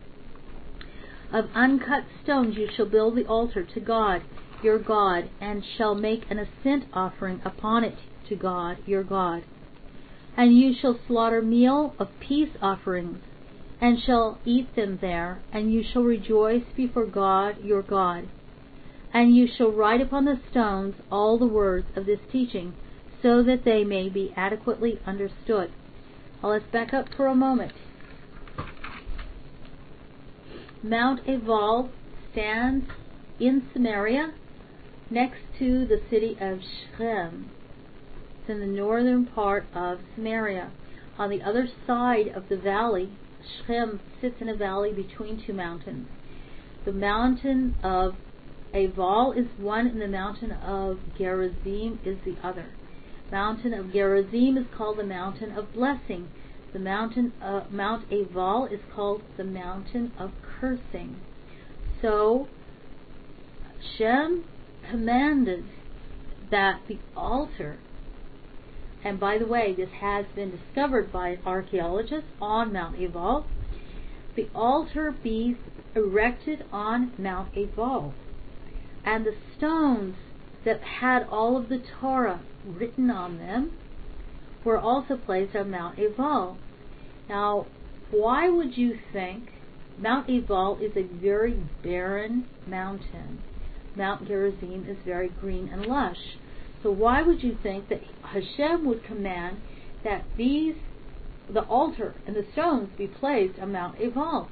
Of uncut stones you shall build the altar to God your God, and shall make an ascent offering upon it to God your God. And you shall slaughter meal of peace offerings, and shall eat them there, and you shall rejoice before God your God. And you shall write upon the stones all the words of this teaching, so that they may be adequately understood. Let's back up for a moment. Mount Ebal stands in Samaria next to the city of Shechem It's in the northern part of Samaria. On the other side of the valley, Shechem sits in a valley between two mountains. The mountain of Aval is one, and the mountain of Gerizim is the other. Mountain of Gerizim is called the mountain of blessing. The mountain uh, Mount Aval is called the mountain of cursing. So Shem commanded that the altar and by the way, this has been discovered by archaeologists on Mount Ebal. The altar be erected on Mount Ebal. And the stones that had all of the Torah written on them were also placed on Mount Ebal. Now, why would you think Mount Ebal is a very barren mountain? Mount Gerizim is very green and lush. So why would you think that Hashem would command that these, the altar and the stones be placed on Mount Ebal?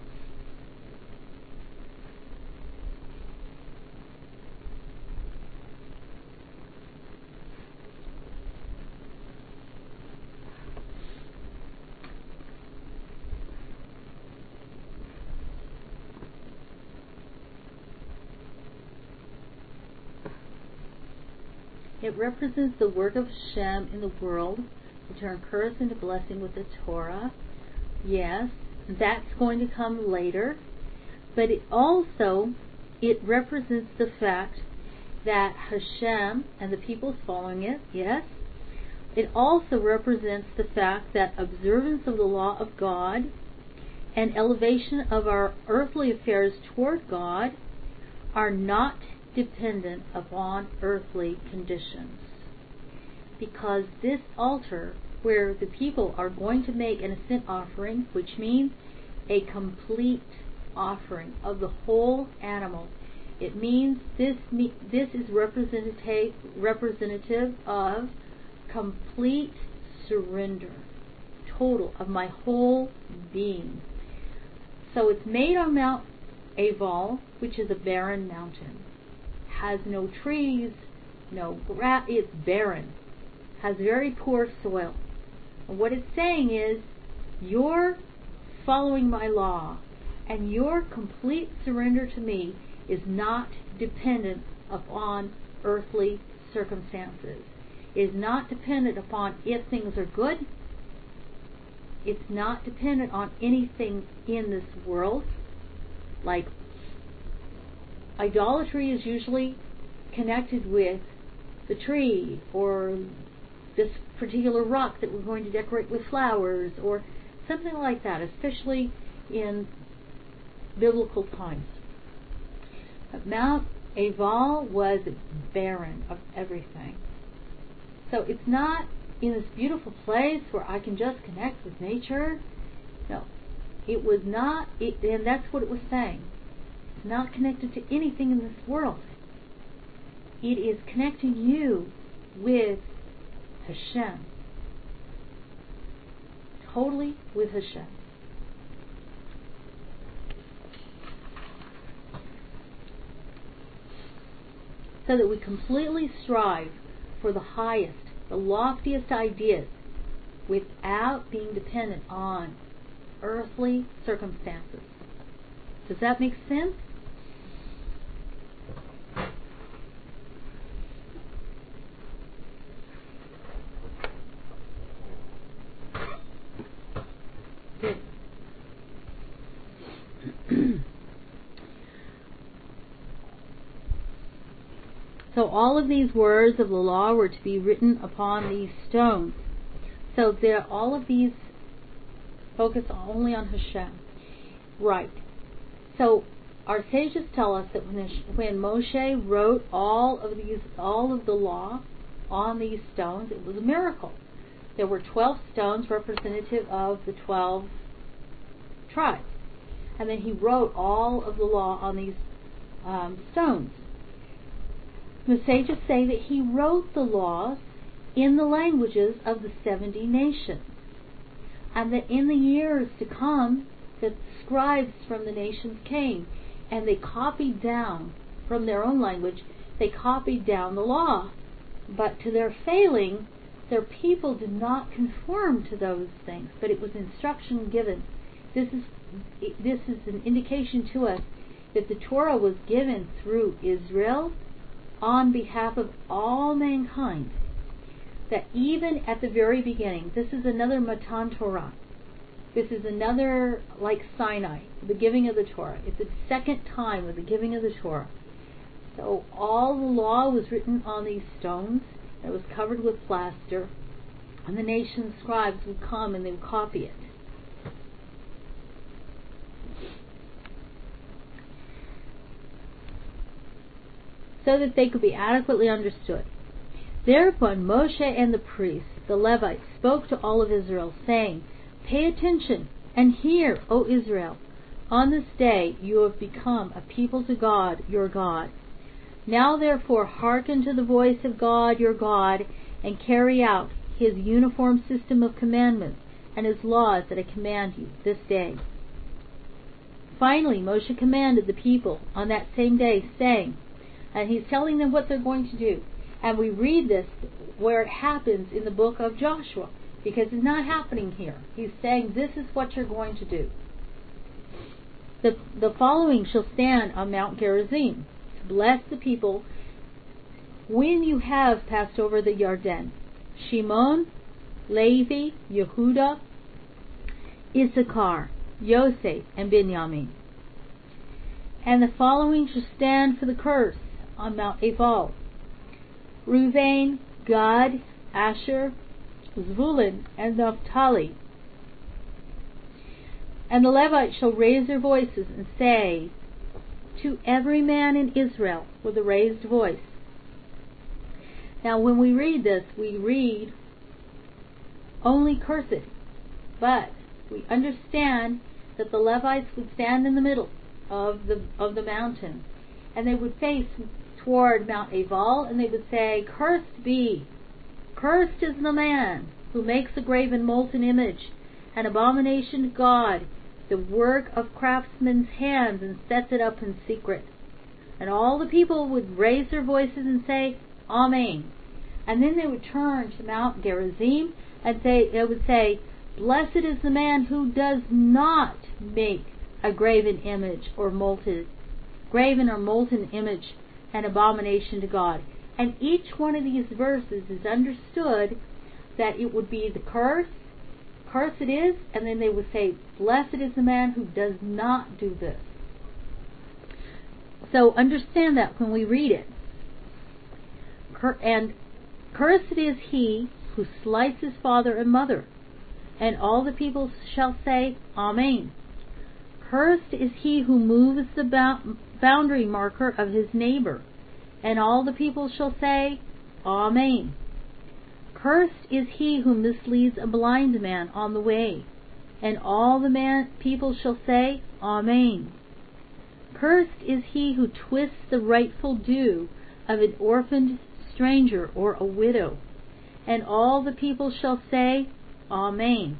Represents the work of Shem in the world to turn curse into blessing with the Torah. Yes, that's going to come later. But it also it represents the fact that Hashem and the peoples following it, yes. It also represents the fact that observance of the law of God and elevation of our earthly affairs toward God are not dependent upon earthly conditions. Because this altar, where the people are going to make an ascent offering, which means a complete offering of the whole animal, it means this this is representative representative of complete surrender, total of my whole being. So it's made on Mount Aval, which is a barren mountain has no trees, no grass, it's barren, has very poor soil. And what it's saying is, you're following my law, and your complete surrender to me is not dependent upon earthly circumstances. Is not dependent upon if things are good. It's not dependent on anything in this world, like idolatry is usually connected with the tree or this particular rock that we're going to decorate with flowers or something like that, especially in biblical times. But Mount Ebal was barren of everything. So it's not in this beautiful place where I can just connect with nature. No, it was not, it, and that's what it was saying. Not connected to anything in this world. It is connecting you with Hashem. Totally with Hashem. So that we completely strive for the highest, the loftiest ideas without being dependent on earthly circumstances. Does that make sense? so all of these words of the law were to be written upon these stones. So there, all of these focus only on Hashem. Right. So our sages tell us that when, when Moshe wrote all of these, all of the law on these stones, it was a miracle. There were 12 stones representative of the 12 tribes. And then he wrote all of the law on these um, stones. The sages say that he wrote the laws in the languages of the 70 nations and that in the years to come the scribes from the nations came and they copied down from their own language they copied down the law but to their failing their people did not conform to those things but it was instruction given this is this is an indication to us that the torah was given through israel on behalf of all mankind that even at the very beginning, this is another Matan Torah. This is another, like Sinai, the giving of the Torah. It's the second time of the giving of the Torah. So all the law was written on these stones. It was covered with plaster. And the nation's scribes would come and they would copy it. So that they could be adequately understood. Thereupon Moshe and the priests, the Levites, spoke to all of Israel, saying, Pay attention and hear, O Israel. On this day you have become a people to God, your God. Now therefore hearken to the voice of God, your God, and carry out his uniform system of commandments and his laws that I command you this day. Finally, Moshe commanded the people on that same day, saying, and he's telling them what they're going to do. And we read this where it happens in the book of Joshua because it's not happening here. He's saying this is what you're going to do. The, the following shall stand on Mount Gerizim to bless the people when you have passed over the Yarden. Shimon, Levi, Yehuda, Issachar, Yosef, and Benjamin. And the following shall stand for the curse on Mount Ebal. Ruvain, Gad, Asher, Zvulun, and Naphtali. And the Levites shall raise their voices and say, To every man in Israel with a raised voice. Now, when we read this, we read only cursed, but we understand that the Levites would stand in the middle of the of the mountain, and they would face toward Mount Ebal, and they would say, Cursed be, cursed is the man who makes a graven molten image, an abomination to God, the work of craftsmen's hands, and sets it up in secret. And all the people would raise their voices and say, Amen. And then they would turn to Mount Gerizim and say, they would say, Blessed is the man who does not make a graven image or molten, graven or molten image an abomination to God. And each one of these verses is understood that it would be the curse, curse it is, and then they would say, Blessed is the man who does not do this. So understand that when we read it. And cursed is he who slights his father and mother. And all the people shall say, Amen. Cursed is he who moves the boundary marker of his neighbor. And all the people shall say, Amen. Cursed is he who misleads a blind man on the way. And all the man, people shall say, Amen. Cursed is he who twists the rightful due of an orphaned stranger or a widow. And all the people shall say, Amen.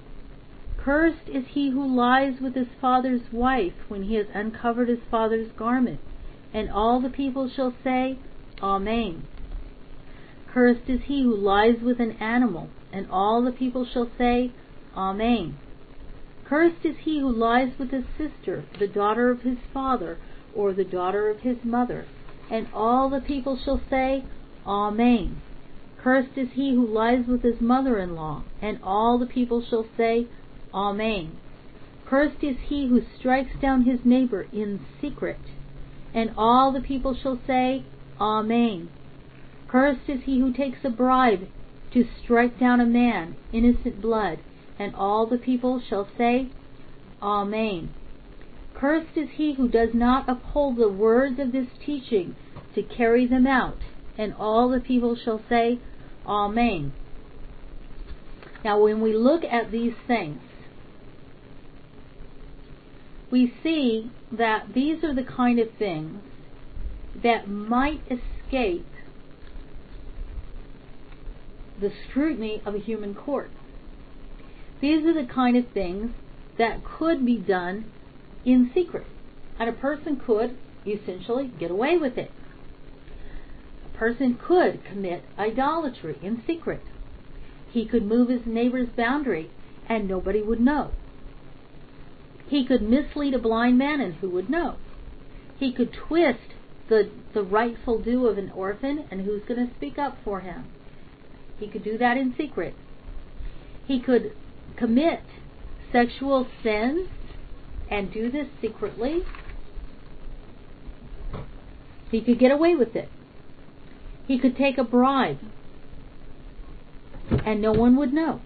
Cursed is he who lies with his father's wife when he has uncovered his father's garment. And all the people shall say, Amen. Cursed is he who lies with an animal. And all the people shall say, Amen. Cursed is he who lies with his sister, the daughter of his father, or the daughter of his mother. And all the people shall say, Amen. Cursed is he who lies with his mother in law. And all the people shall say, Amen. Cursed is he who strikes down his neighbor in secret. And all the people shall say, Amen. Cursed is he who takes a bribe to strike down a man, innocent blood. And all the people shall say, Amen. Cursed is he who does not uphold the words of this teaching to carry them out. And all the people shall say, Amen. Now, when we look at these things, we see that these are the kind of things that might escape the scrutiny of a human court. These are the kind of things that could be done in secret. And a person could essentially get away with it. A person could commit idolatry in secret. He could move his neighbor's boundary and nobody would know. He could mislead a blind man and who would know? He could twist the, the rightful due of an orphan and who's going to speak up for him? He could do that in secret. He could commit sexual sins and do this secretly. He could get away with it. He could take a bribe and no one would know.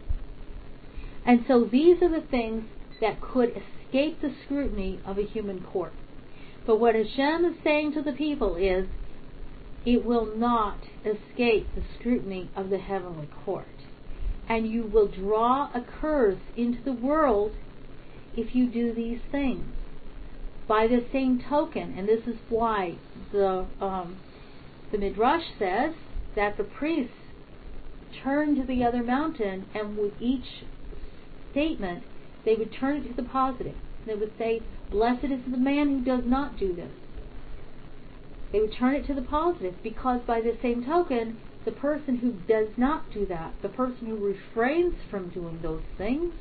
And so these are the things that could escape the scrutiny of a human court. But what Hashem is saying to the people is, it will not escape the scrutiny of the heavenly court. And you will draw a curse into the world if you do these things. By the same token, and this is why the um, the midrash says that the priests turn to the other mountain, and with each statement, they would turn it to the positive. They would say, "Blessed is the man who does not do this." They would turn it to the positive because, by the same token, the person who does not do that, the person who refrains from doing those things,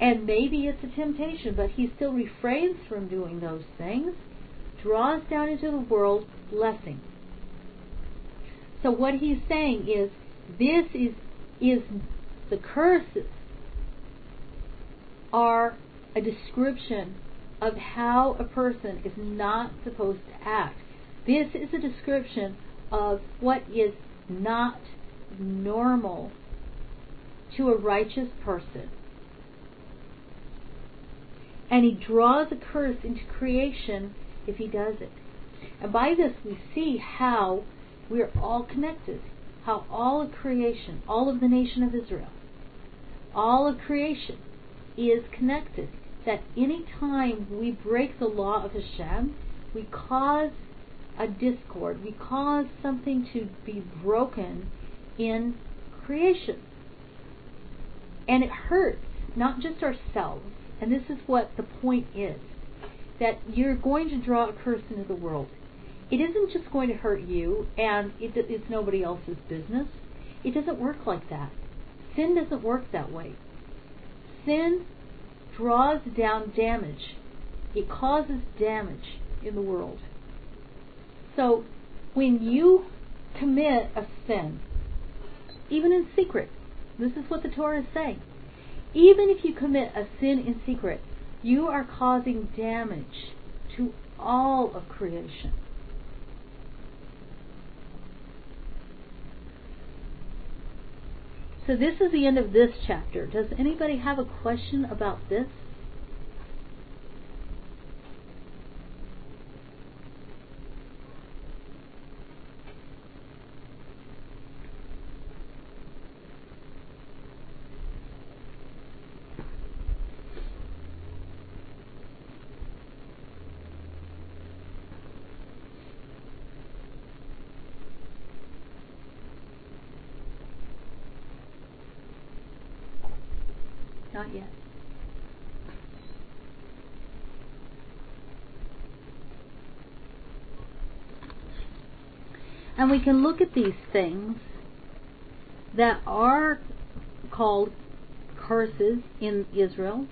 and maybe it's a temptation, but he still refrains from doing those things, draws down into the world blessing. So what he's saying is this is is the curses are a description of how a person is not supposed to act. This is a description of what is not normal to a righteous person. And he draws a curse into creation if he does it. And by this we see how we're all connected. How all of creation, all of the nation of Israel, all of creation is connected. That any time we break the law of Hashem, we cause a discord. We cause something to be broken in creation. And it hurts not just ourselves, and this is what the point is that you're going to draw a curse into the world. It isn't just going to hurt you and it, it's nobody else's business. It doesn't work like that. Sin doesn't work that way. Sin draws down damage. It causes damage in the world. So when you commit a sin, even in secret, this is what the Torah is saying. Even if you commit a sin in secret, you are causing damage to all of creation. So this is the end of this chapter. Does anybody have a question about this? Not yet. We can look at these things that are called curses in Israel,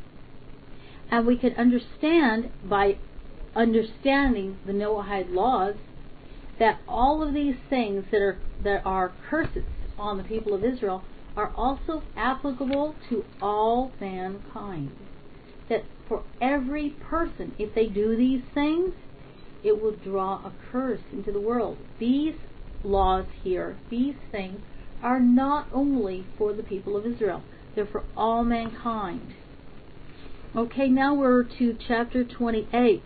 and we can understand by understanding the Noahide laws that all of these things that are that are curses on the people of Israel are also applicable to all mankind. That for every person, if they do these things, it will draw a curse into the world. These laws here, these things, are not only for the people of Israel, they're for all mankind. Okay, now we're to chapter 28.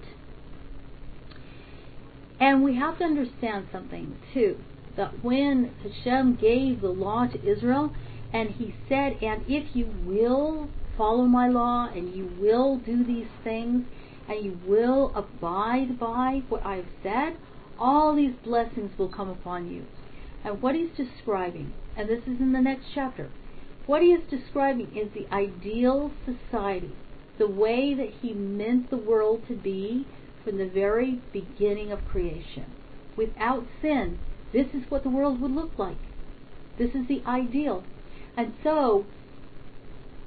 And we have to understand something too that when Hashem gave the law to Israel, and he said, And if you will follow my law, and you will do these things, and you will abide by what I have said, all these blessings will come upon you. And what he's describing, and this is in the next chapter, what he is describing is the ideal society, the way that he meant the world to be from the very beginning of creation. Without sin, this is what the world would look like. This is the ideal. And so,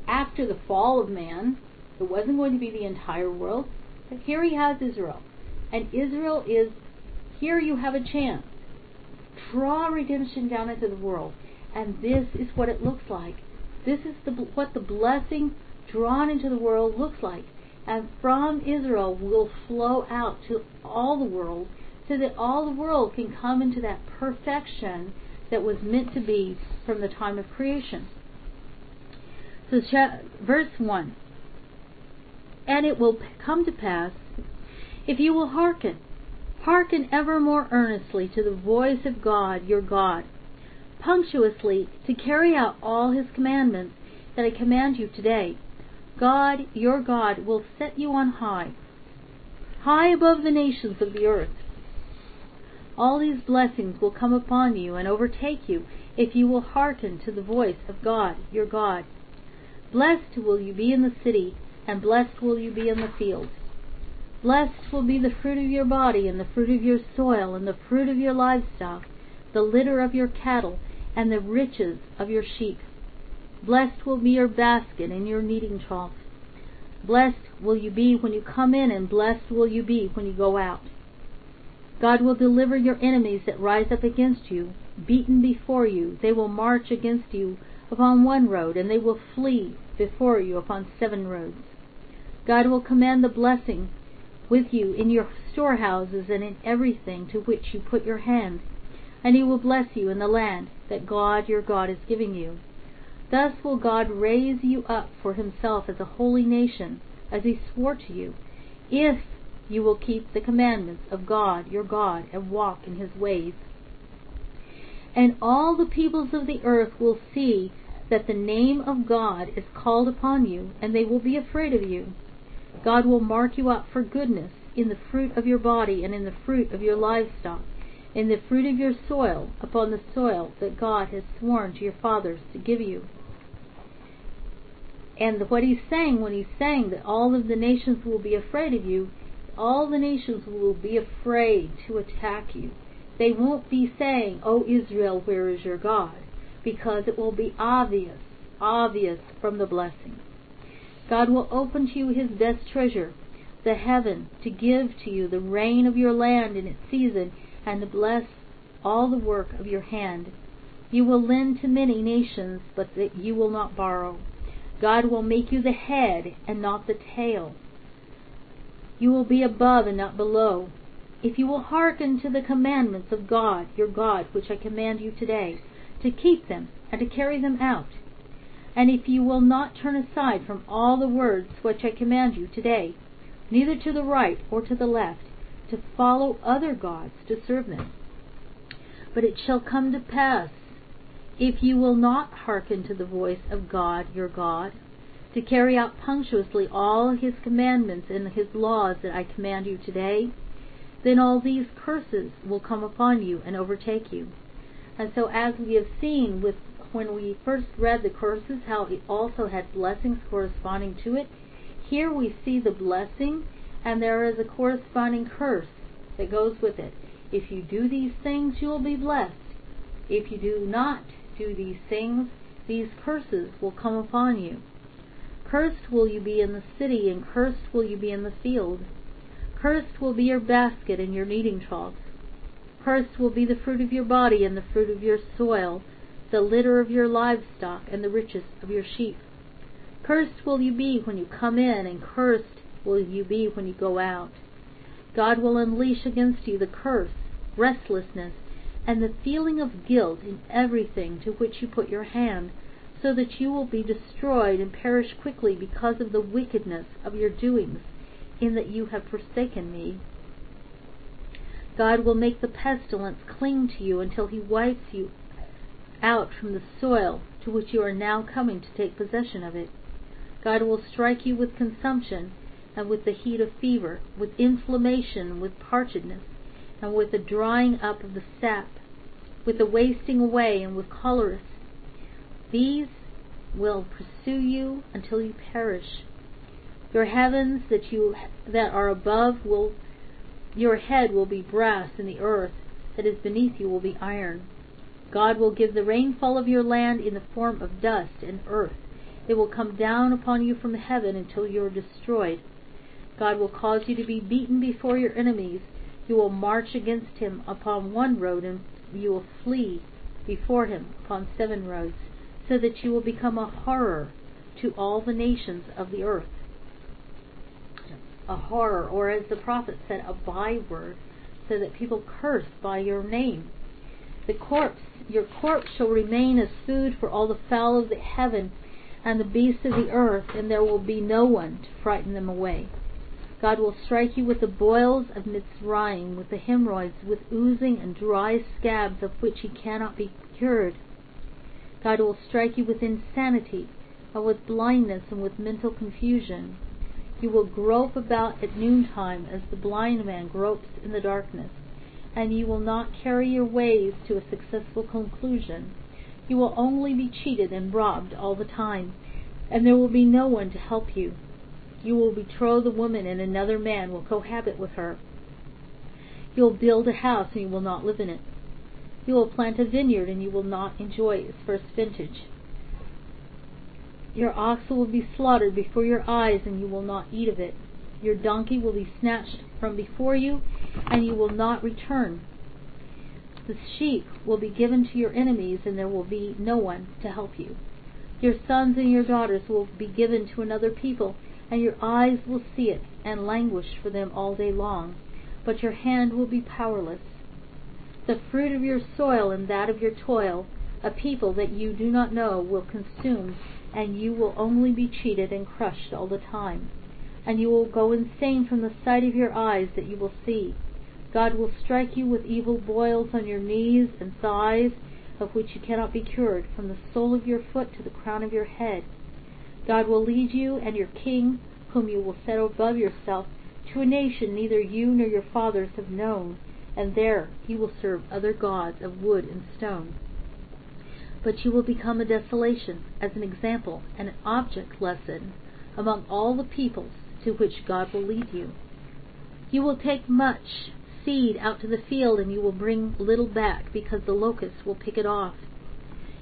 after the fall of man, it wasn't going to be the entire world. But here he has Israel. And Israel is, here you have a chance. Draw redemption down into the world. And this is what it looks like. This is the, what the blessing drawn into the world looks like. And from Israel will flow out to all the world so that all the world can come into that perfection that was meant to be from the time of creation. So, verse 1 And it will come to pass, if you will hearken, hearken ever more earnestly to the voice of God your God, punctuously to carry out all his commandments that I command you today. God, your God, will set you on high, high above the nations of the earth all these blessings will come upon you and overtake you if you will hearken to the voice of God, your God. Blessed will you be in the city, and blessed will you be in the field. Blessed will be the fruit of your body, and the fruit of your soil, and the fruit of your livestock, the litter of your cattle, and the riches of your sheep. Blessed will be your basket and your kneading trough. Blessed will you be when you come in, and blessed will you be when you go out. God will deliver your enemies that rise up against you, beaten before you. They will march against you upon one road, and they will flee before you upon seven roads. God will command the blessing with you in your storehouses and in everything to which you put your hand, and he will bless you in the land that God your God is giving you. Thus will God raise you up for himself as a holy nation, as he swore to you, if you will keep the commandments of God your God and walk in his ways. And all the peoples of the earth will see that the name of God is called upon you, and they will be afraid of you. God will mark you out for goodness in the fruit of your body and in the fruit of your livestock, in the fruit of your soil, upon the soil that God has sworn to your fathers to give you. And what he's saying when he's saying that all of the nations will be afraid of you all the nations will be afraid to attack you. They won't be saying, oh, Israel, where is your God? Because it will be obvious, obvious from the blessing. God will open to you his best treasure, the heaven, to give to you the rain of your land in its season, and to bless all the work of your hand. You will lend to many nations, but you will not borrow. God will make you the head and not the tail You will be above and not below. If you will hearken to the commandments of God, your God, which I command you today, to keep them and to carry them out, and if you will not turn aside from all the words which I command you today, neither to the right or to the left, to follow other gods to serve them. But it shall come to pass, if you will not hearken to the voice of God your God, to carry out punctuously all his commandments and his laws that I command you today, then all these curses will come upon you and overtake you. And so as we have seen with when we first read the curses, how it also had blessings corresponding to it, here we see the blessing and there is a corresponding curse that goes with it. If you do these things, you will be blessed. If you do not do these things, these curses will come upon you. Cursed will you be in the city, and cursed will you be in the field. Cursed will be your basket and your kneading troughs. Cursed will be the fruit of your body and the fruit of your soil, the litter of your livestock and the riches of your sheep. Cursed will you be when you come in, and cursed will you be when you go out. God will unleash against you the curse, restlessness, and the feeling of guilt in everything to which you put your hand, so that you will be destroyed and perish quickly because of the wickedness of your doings, in that you have forsaken me. God will make the pestilence cling to you until he wipes you out from the soil to which you are now coming to take possession of it. God will strike you with consumption and with the heat of fever, with inflammation, with parchedness, and with the drying up of the sap, with the wasting away, and with cholera. These will pursue you until you perish. Your heavens that you that are above will your head will be brass, and the earth that is beneath you will be iron. God will give the rainfall of your land in the form of dust and earth. It will come down upon you from heaven until you are destroyed. God will cause you to be beaten before your enemies. You will march against him upon one road, and you will flee before him upon seven roads, so that you will become a horror to all the nations of the earth. A horror, or as the prophet said, a byword, so that people curse by your name. The corpse, your corpse shall remain as food for all the fowl of the heaven and the beasts of the earth, and there will be no one to frighten them away. God will strike you with the boils of Mitzrayim, with the hemorrhoids, with oozing and dry scabs of which he cannot be cured. God will strike you with insanity, and with blindness, and with mental confusion. You will grope about at noontime as the blind man gropes in the darkness, and you will not carry your ways to a successful conclusion. You will only be cheated and robbed all the time, and there will be no one to help you. You will betroth a woman, and another man will cohabit with her. You will build a house, and you will not live in it. You will plant a vineyard, and you will not enjoy its first vintage. Your ox will be slaughtered before your eyes, and you will not eat of it. Your donkey will be snatched from before you, and you will not return. The sheep will be given to your enemies, and there will be no one to help you. Your sons and your daughters will be given to another people, and your eyes will see it and languish for them all day long, but your hand will be powerless. The fruit of your soil and that of your toil, a people that you do not know will consume, and you will only be cheated and crushed all the time. And you will go insane from the sight of your eyes that you will see. God will strike you with evil boils on your knees and thighs, of which you cannot be cured, from the sole of your foot to the crown of your head. God will lead you and your king, whom you will set above yourself, to a nation neither you nor your fathers have known, and there you will serve other gods of wood and stone. But you will become a desolation, as an example and an object lesson among all the peoples to which God will lead you. You will take much seed out to the field, and you will bring little back, because the locusts will pick it off.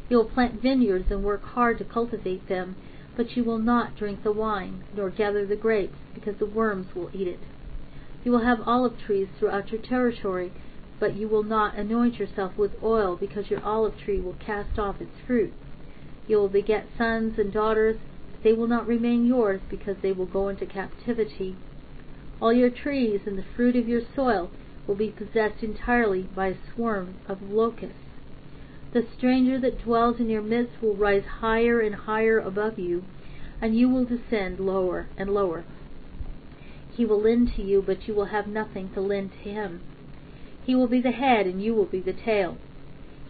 You will plant vineyards and work hard to cultivate them, but you will not drink the wine, nor gather the grapes, because the worms will eat it. You will have olive trees throughout your territory, but you will not anoint yourself with oil, because your olive tree will cast off its fruit. You will beget sons and daughters, they will not remain yours, because they will go into captivity. All your trees and the fruit of your soil will be possessed entirely by a swarm of locusts. The stranger that dwells in your midst will rise higher and higher above you, and you will descend lower and lower. He will lend to you, but you will have nothing to lend to him. He will be the head, and you will be the tail.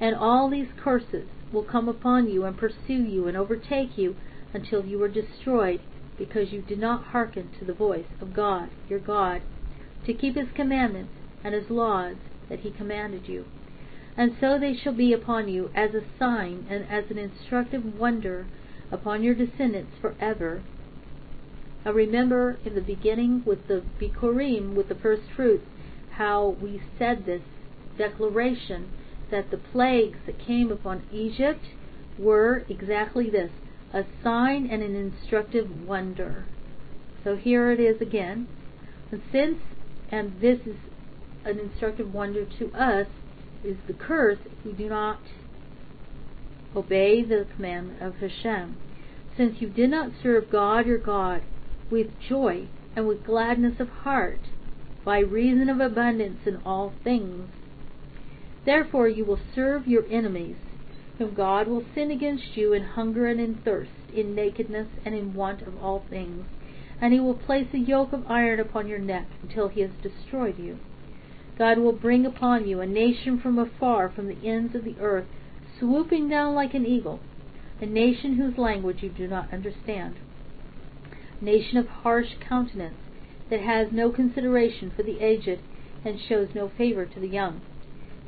And all these curses will come upon you and pursue you and overtake you until you are destroyed, because you did not hearken to the voice of God your God, to keep his commandments and his laws that he commanded you. And so they shall be upon you as a sign and as an instructive wonder upon your descendants forever. I remember in the beginning with the Bikurim, with the first fruits, how we said this declaration that the plagues that came upon Egypt were exactly this a sign and an instructive wonder. So here it is again. And since, and this is an instructive wonder to us, is the curse if we do not obey the commandment of Hashem. Since you did not serve God your God with joy and with gladness of heart, by reason of abundance in all things, therefore you will serve your enemies, whom God will send against you in hunger and in thirst, in nakedness and in want of all things, and he will place a yoke of iron upon your neck until he has destroyed you. God will bring upon you a nation from afar, from the ends of the earth, swooping down like an eagle, a nation whose language you do not understand, a nation of harsh countenance, that has no consideration for the aged, and shows no favor to the young.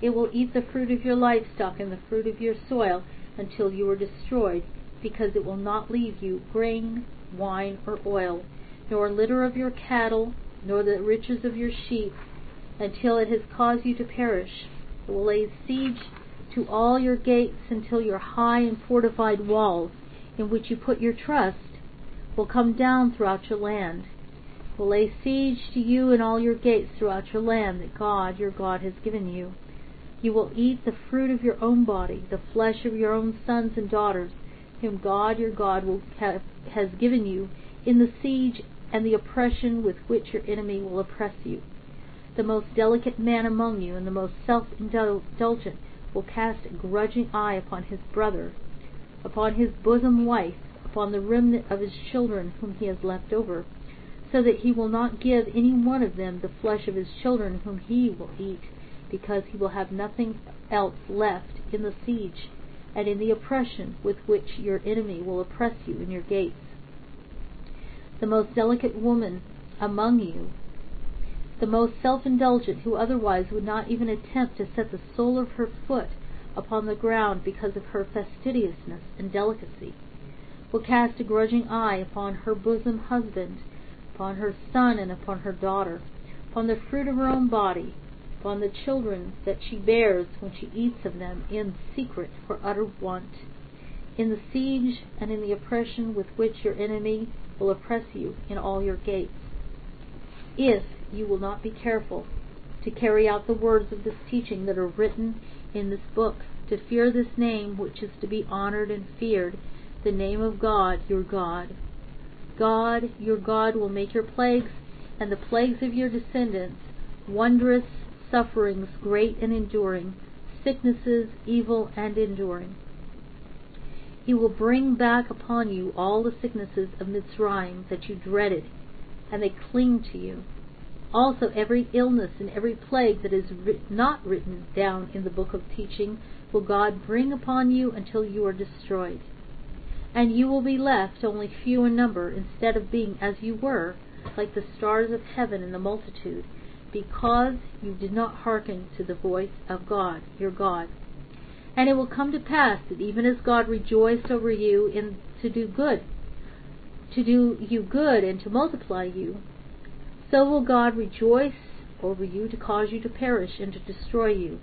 It will eat the fruit of your livestock and the fruit of your soil until you are destroyed, because it will not leave you grain, wine, or oil, nor litter of your cattle, nor the riches of your sheep, until it has caused you to perish. It will lay siege to all your gates until your high and fortified walls, in which you put your trust, will come down throughout your land. It will lay siege to you and all your gates throughout your land that God, your God, has given you. You will eat the fruit of your own body, the flesh of your own sons and daughters, whom God, your God, will have, has given you in the siege and the oppression with which your enemy will oppress you. The most delicate man among you and the most self-indulgent will cast a grudging eye upon his brother, upon his bosom wife, upon the remnant of his children whom he has left over, so that he will not give any one of them the flesh of his children whom he will eat, because he will have nothing else left in the siege and in the oppression with which your enemy will oppress you in your gates. The most delicate woman among you the most self-indulgent who otherwise would not even attempt to set the sole of her foot upon the ground because of her fastidiousness and delicacy, will cast a grudging eye upon her bosom husband, upon her son and upon her daughter, upon the fruit of her own body, upon the children that she bears when she eats of them in secret for utter want, in the siege and in the oppression with which your enemy will oppress you in all your gates. If you will not be careful to carry out the words of this teaching that are written in this book, to fear this name which is to be honored and feared, the name of God your God. God your God will make your plagues and the plagues of your descendants wondrous sufferings great and enduring, sicknesses evil and enduring. He will bring back upon you all the sicknesses of Mitzrayim that you dreaded, and they cling to you also every illness and every plague that is not written down in the book of teaching will God bring upon you until you are destroyed. And you will be left only few in number, instead of being as you were, like the stars of heaven in the multitude, because you did not hearken to the voice of God, your God. And it will come to pass that even as God rejoiced over you in to do good, to do you good and to multiply you, so will God rejoice over you to cause you to perish and to destroy you,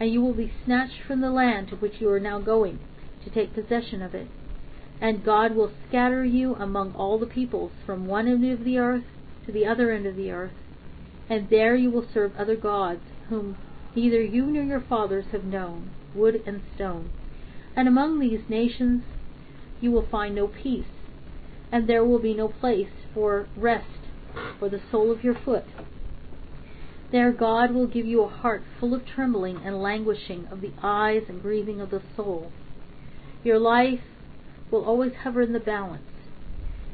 and you will be snatched from the land to which you are now going, to take possession of it. And God will scatter you among all the peoples, from one end of the earth to the other end of the earth, and there you will serve other gods, whom neither you nor your fathers have known, wood and stone. And among these nations you will find no peace, and there will be no place for rest for the sole of your foot. There God will give you a heart full of trembling and languishing of the eyes and grieving of the soul. Your life will always hover in the balance.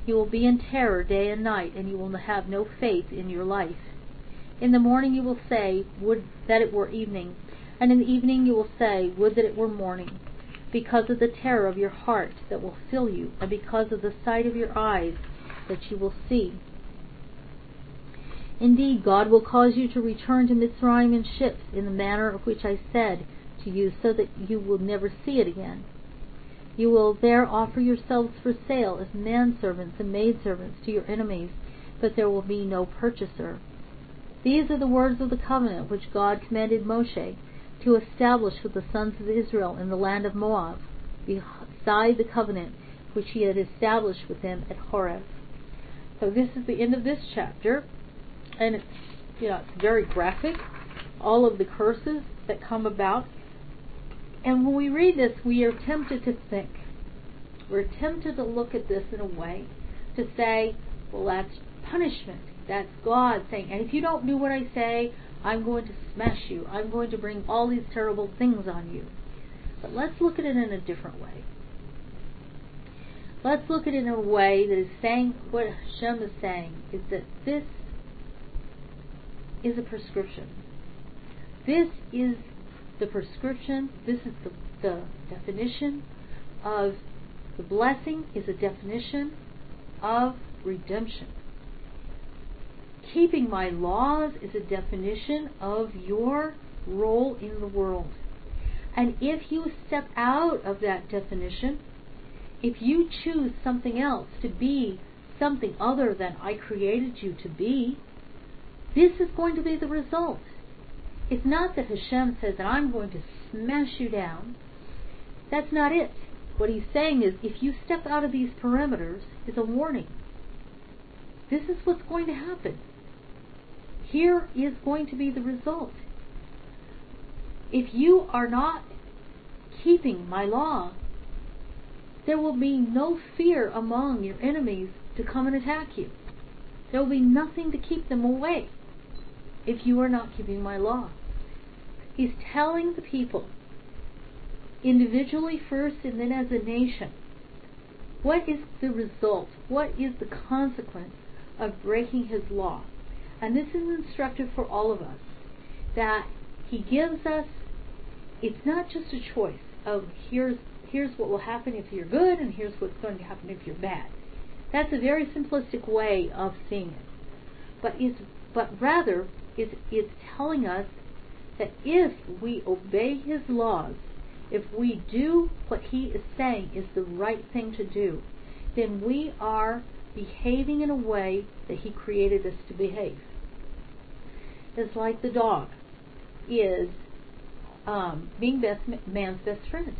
You will be in terror day and night, and you will have no faith in your life. In the morning you will say, Would that it were evening, and in the evening you will say, Would that it were morning, because of the terror of your heart that will fill you, and because of the sight of your eyes that you will see. Indeed, God will cause you to return to Mitzrayim in ships in the manner of which I said to you, so that you will never see it again. You will there offer yourselves for sale as manservants and maidservants to your enemies, but there will be no purchaser. These are the words of the covenant which God commanded Moshe to establish with the sons of Israel in the land of Moab, beside the covenant which he had established with them at Horeb. So this is the end of this chapter and it's you know it's very graphic. All of the curses that come about, and when we read this, we are tempted to think. We're tempted to look at this in a way to say, well, that's punishment. That's God saying, and if you don't do what I say, I'm going to smash you. I'm going to bring all these terrible things on you. But let's look at it in a different way. Let's look at it in a way that is saying what Hashem is saying is that this is a prescription. This is the prescription, this is the, the definition of the blessing, is a definition of redemption. Keeping my laws is a definition of your role in the world. And if you step out of that definition, if you choose something else to be something other than I created you to be, this is going to be the result. It's not that Hashem says that I'm going to smash you down. That's not it. What he's saying is if you step out of these parameters, it's a warning. This is what's going to happen. Here is going to be the result. If you are not keeping my law, there will be no fear among your enemies to come and attack you. There will be nothing to keep them away if you are not keeping my law. He's telling the people, individually first and then as a nation, what is the result? What is the consequence of breaking his law? And this is instructive for all of us that he gives us it's not just a choice of here's here's what will happen if you're good and here's what's going to happen if you're bad. That's a very simplistic way of seeing it. But it's but rather is, is telling us that if we obey his laws, if we do what he is saying is the right thing to do, then we are behaving in a way that he created us to behave. It's like the dog is um, being best man's best friend.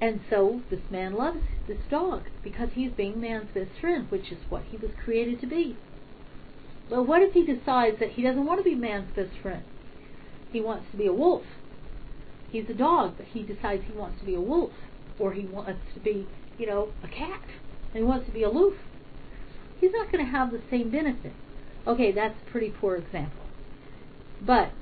And so this man loves this dog because he's being man's best friend, which is what he was created to be. But what if he decides that he doesn't want to be man's best friend? He wants to be a wolf. He's a dog, but he decides he wants to be a wolf. Or he wants to be, you know, a cat. And he wants to be aloof. He's not going to have the same benefit. Okay, that's a pretty poor example. But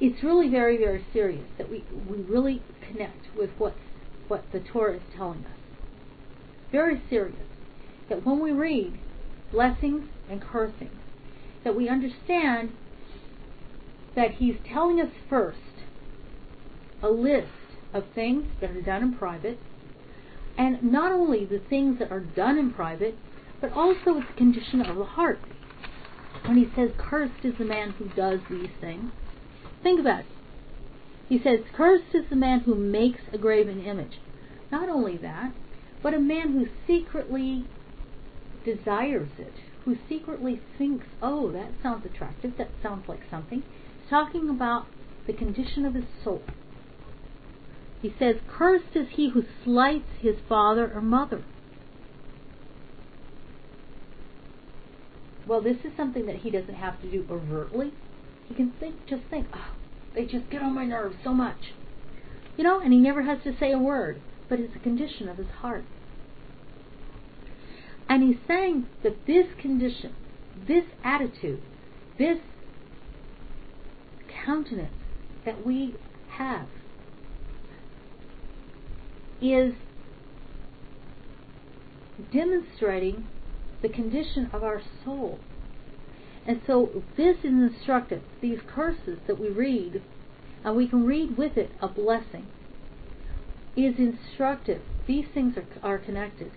it's really very, very serious that we, we really connect with what, what the Torah is telling us. Very serious that when we read blessings and cursings, that we understand that he's telling us first a list of things that are done in private, and not only the things that are done in private, but also the condition of the heart. When he says, Cursed is the man who does these things, think about it. He says, Cursed is the man who makes a graven image. Not only that, but a man who secretly desires it, who secretly thinks, oh, that sounds attractive, that sounds like something. He's talking about the condition of his soul. He says, Cursed is he who slights his father or mother. Well, this is something that he doesn't have to do overtly. He can think, just think, oh, they just get on my nerves so much. You know, and he never has to say a word, but it's a condition of his heart. And he's saying that this condition, this attitude, this countenance that we have is demonstrating the condition of our soul. And so this is instructive. These curses that we read, and we can read with it a blessing, is instructive. These things are, are connected.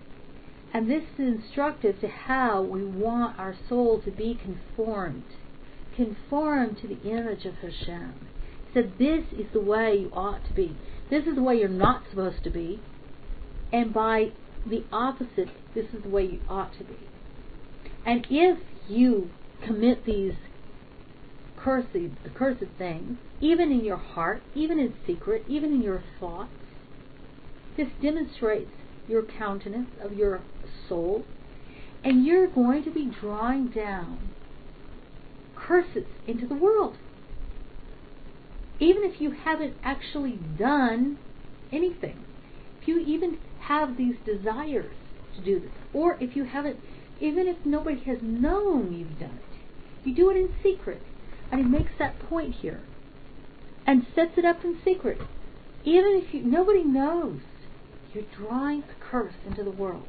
And this is instructive to how we want our soul to be conformed. Conformed to the image of Hashem. He said, This is the way you ought to be. This is the way you're not supposed to be. And by the opposite, this is the way you ought to be. And if you commit these cursed, cursed things, even in your heart, even in secret, even in your thoughts, this demonstrates your countenance of your soul, and you're going to be drawing down curses into the world. Even if you haven't actually done anything, if you even have these desires to do this, or if you haven't, even if nobody has known you've done it, you do it in secret. And he makes that point here and sets it up in secret. Even if you, nobody knows, you're drawing a curse into the world.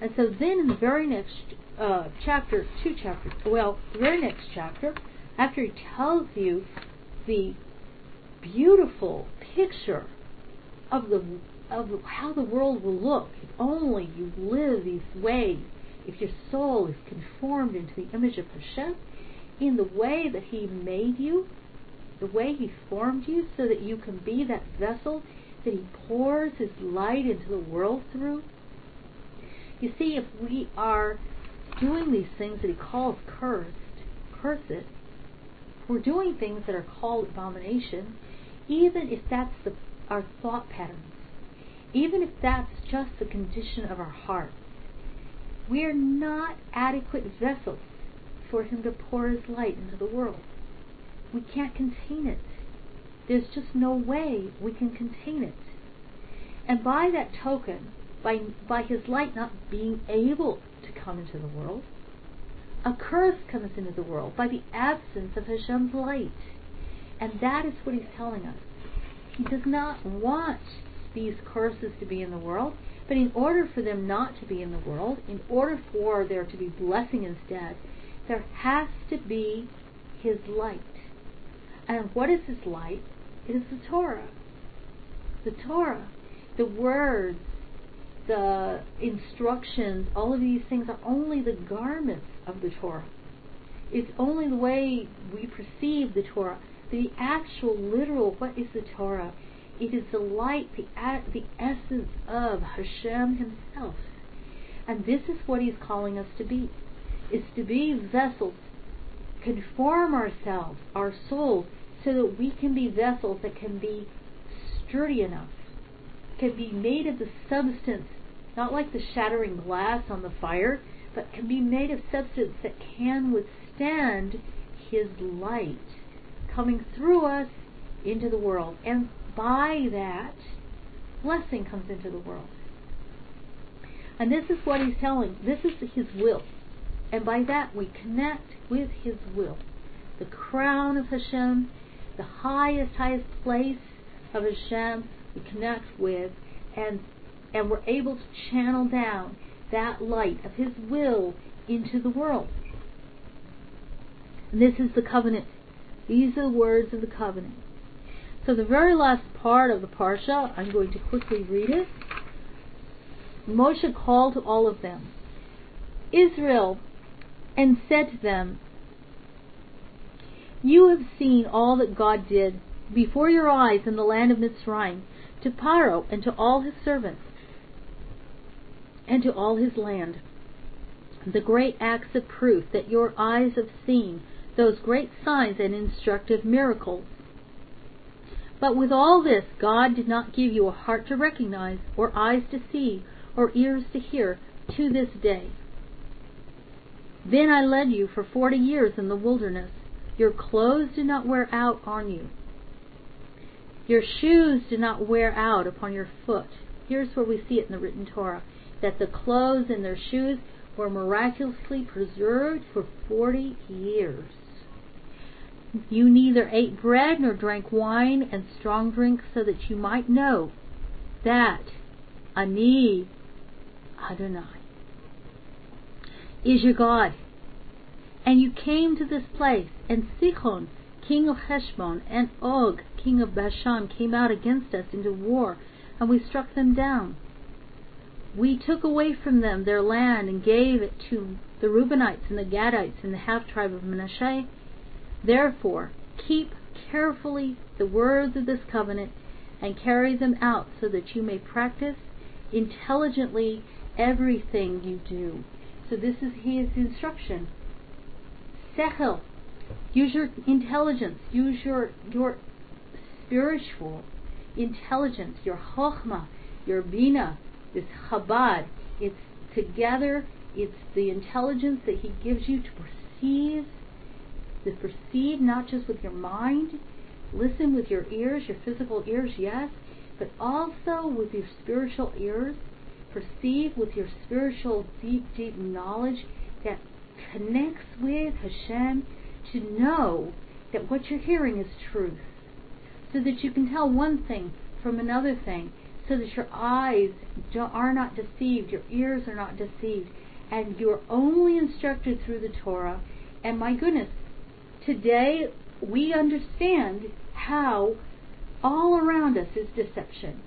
And so then in the very next uh, chapter, two chapters, well, the very next chapter, after he tells you the beautiful picture of the of how the world will look if only you live these ways, if your soul is conformed into the image of Hashem, in the way that He made you, the way He formed you, so that you can be that vessel that He pours His light into the world through. You see, if we are doing these things that He calls cursed, cursed, we're doing things that are called abomination, even if that's the, our thought patterns even if that's just the condition of our heart. We are not adequate vessels for Him to pour His light into the world. We can't contain it. There's just no way we can contain it. And by that token, by, by His light not being able to come into the world, a curse comes into the world by the absence of Hashem's light. And that is what He's telling us. He does not want these curses to be in the world. But in order for them not to be in the world, in order for there to be blessing instead, there has to be His light. And what is His light? It is the Torah. The Torah, the words, the instructions, all of these things are only the garments of the Torah. It's only the way we perceive the Torah. The actual, literal, what is the Torah? It is the light, the, the essence of Hashem Himself. And this is what He's calling us to be, is to be vessels, conform ourselves, our souls, so that we can be vessels that can be sturdy enough, can be made of the substance, not like the shattering glass on the fire, but can be made of substance that can withstand His light coming through us into the world. And by that, blessing comes into the world. And this is what he's telling. This is his will. And by that we connect with his will. The crown of Hashem, the highest, highest place of Hashem, we connect with and and we're able to channel down that light of his will into the world. And this is the covenant. These are the words of the covenant. So the very last part of the Parsha, I'm going to quickly read it. Moshe called to all of them, Israel, and said to them, You have seen all that God did before your eyes in the land of Mitzrayim, to Pharaoh and to all his servants, and to all his land. The great acts of proof that your eyes have seen, those great signs and instructive miracles but with all this, God did not give you a heart to recognize, or eyes to see, or ears to hear, to this day. Then I led you for forty years in the wilderness. Your clothes did not wear out on you. Your shoes did not wear out upon your foot. Here's where we see it in the written Torah that the clothes and their shoes were miraculously preserved for 40 years. You neither ate bread nor drank wine and strong drink so that you might know that Ani Adonai is your God. And you came to this place, and Sichon, king of Heshbon, and Og, king of Bashan, came out against us into war, and we struck them down. We took away from them their land and gave it to the Reubenites and the Gadites and the half tribe of Manasseh. Therefore, keep carefully the words of this covenant and carry them out so that you may practice intelligently everything you do. So this is his instruction. Sechel. Use your intelligence. Use your your spiritual intelligence, your chokhmah, your bina, this chabad. It's together. It's the intelligence that he gives you to perceive, to perceive not just with your mind, listen with your ears, your physical ears, yes, but also with your spiritual ears. Perceive with your spiritual deep, deep knowledge that connects with Hashem to know that what you're hearing is truth. So that you can tell one thing from another thing. So that your eyes are not deceived, your ears are not deceived, and you're only instructed through the Torah. And my goodness, today we understand how all around us is deception.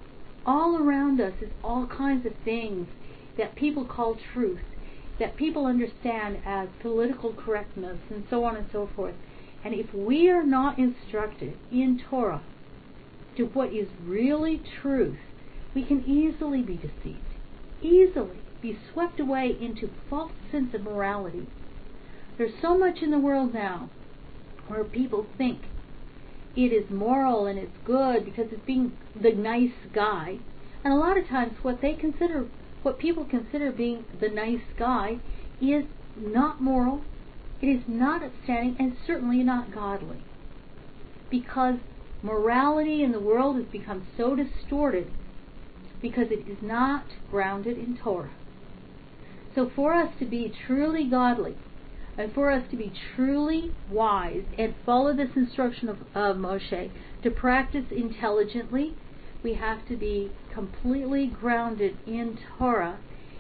All around us is all kinds of things that people call truth that people understand as political correctness and so on and so forth. And if we are not instructed in Torah to what is really truth, we can easily be deceived, easily be swept away into false sense of morality. There's so much in the world now where people think it is moral and it's good because it's being the nice guy. And a lot of times what they consider what people consider being the nice guy is not moral, it is not upstanding, and certainly not godly. Because morality in the world has become so distorted because it is not grounded in Torah. So for us to be truly godly, and for us to be truly wise and follow this instruction of, of Moshe, to practice intelligently, we have to be completely grounded in Torah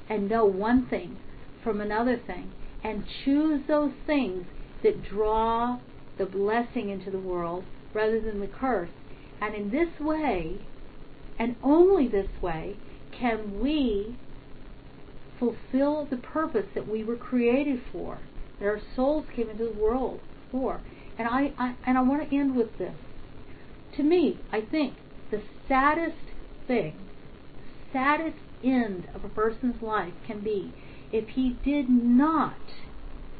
and know one thing from another thing and choose those things that draw the blessing into the world rather than the curse. And in this way, and only this way, can we fulfill the purpose that we were created for, our souls came into the world for. And I, I and I want to end with this. To me, I think the saddest thing, saddest end of a person's life can be if he did not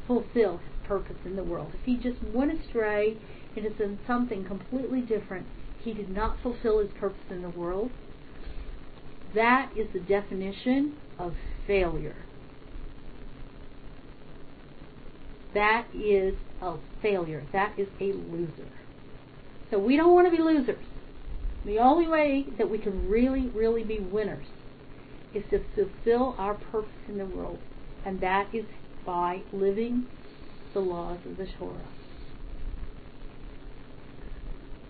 fulfill his purpose in the world. If he just went astray and is in something completely different, he did not fulfill his purpose in the world. That is the definition of failure. That is a failure. That is a loser. So we don't want to be losers. The only way that we can really, really be winners is to fulfill our purpose in the world, and that is by living the laws of the Torah.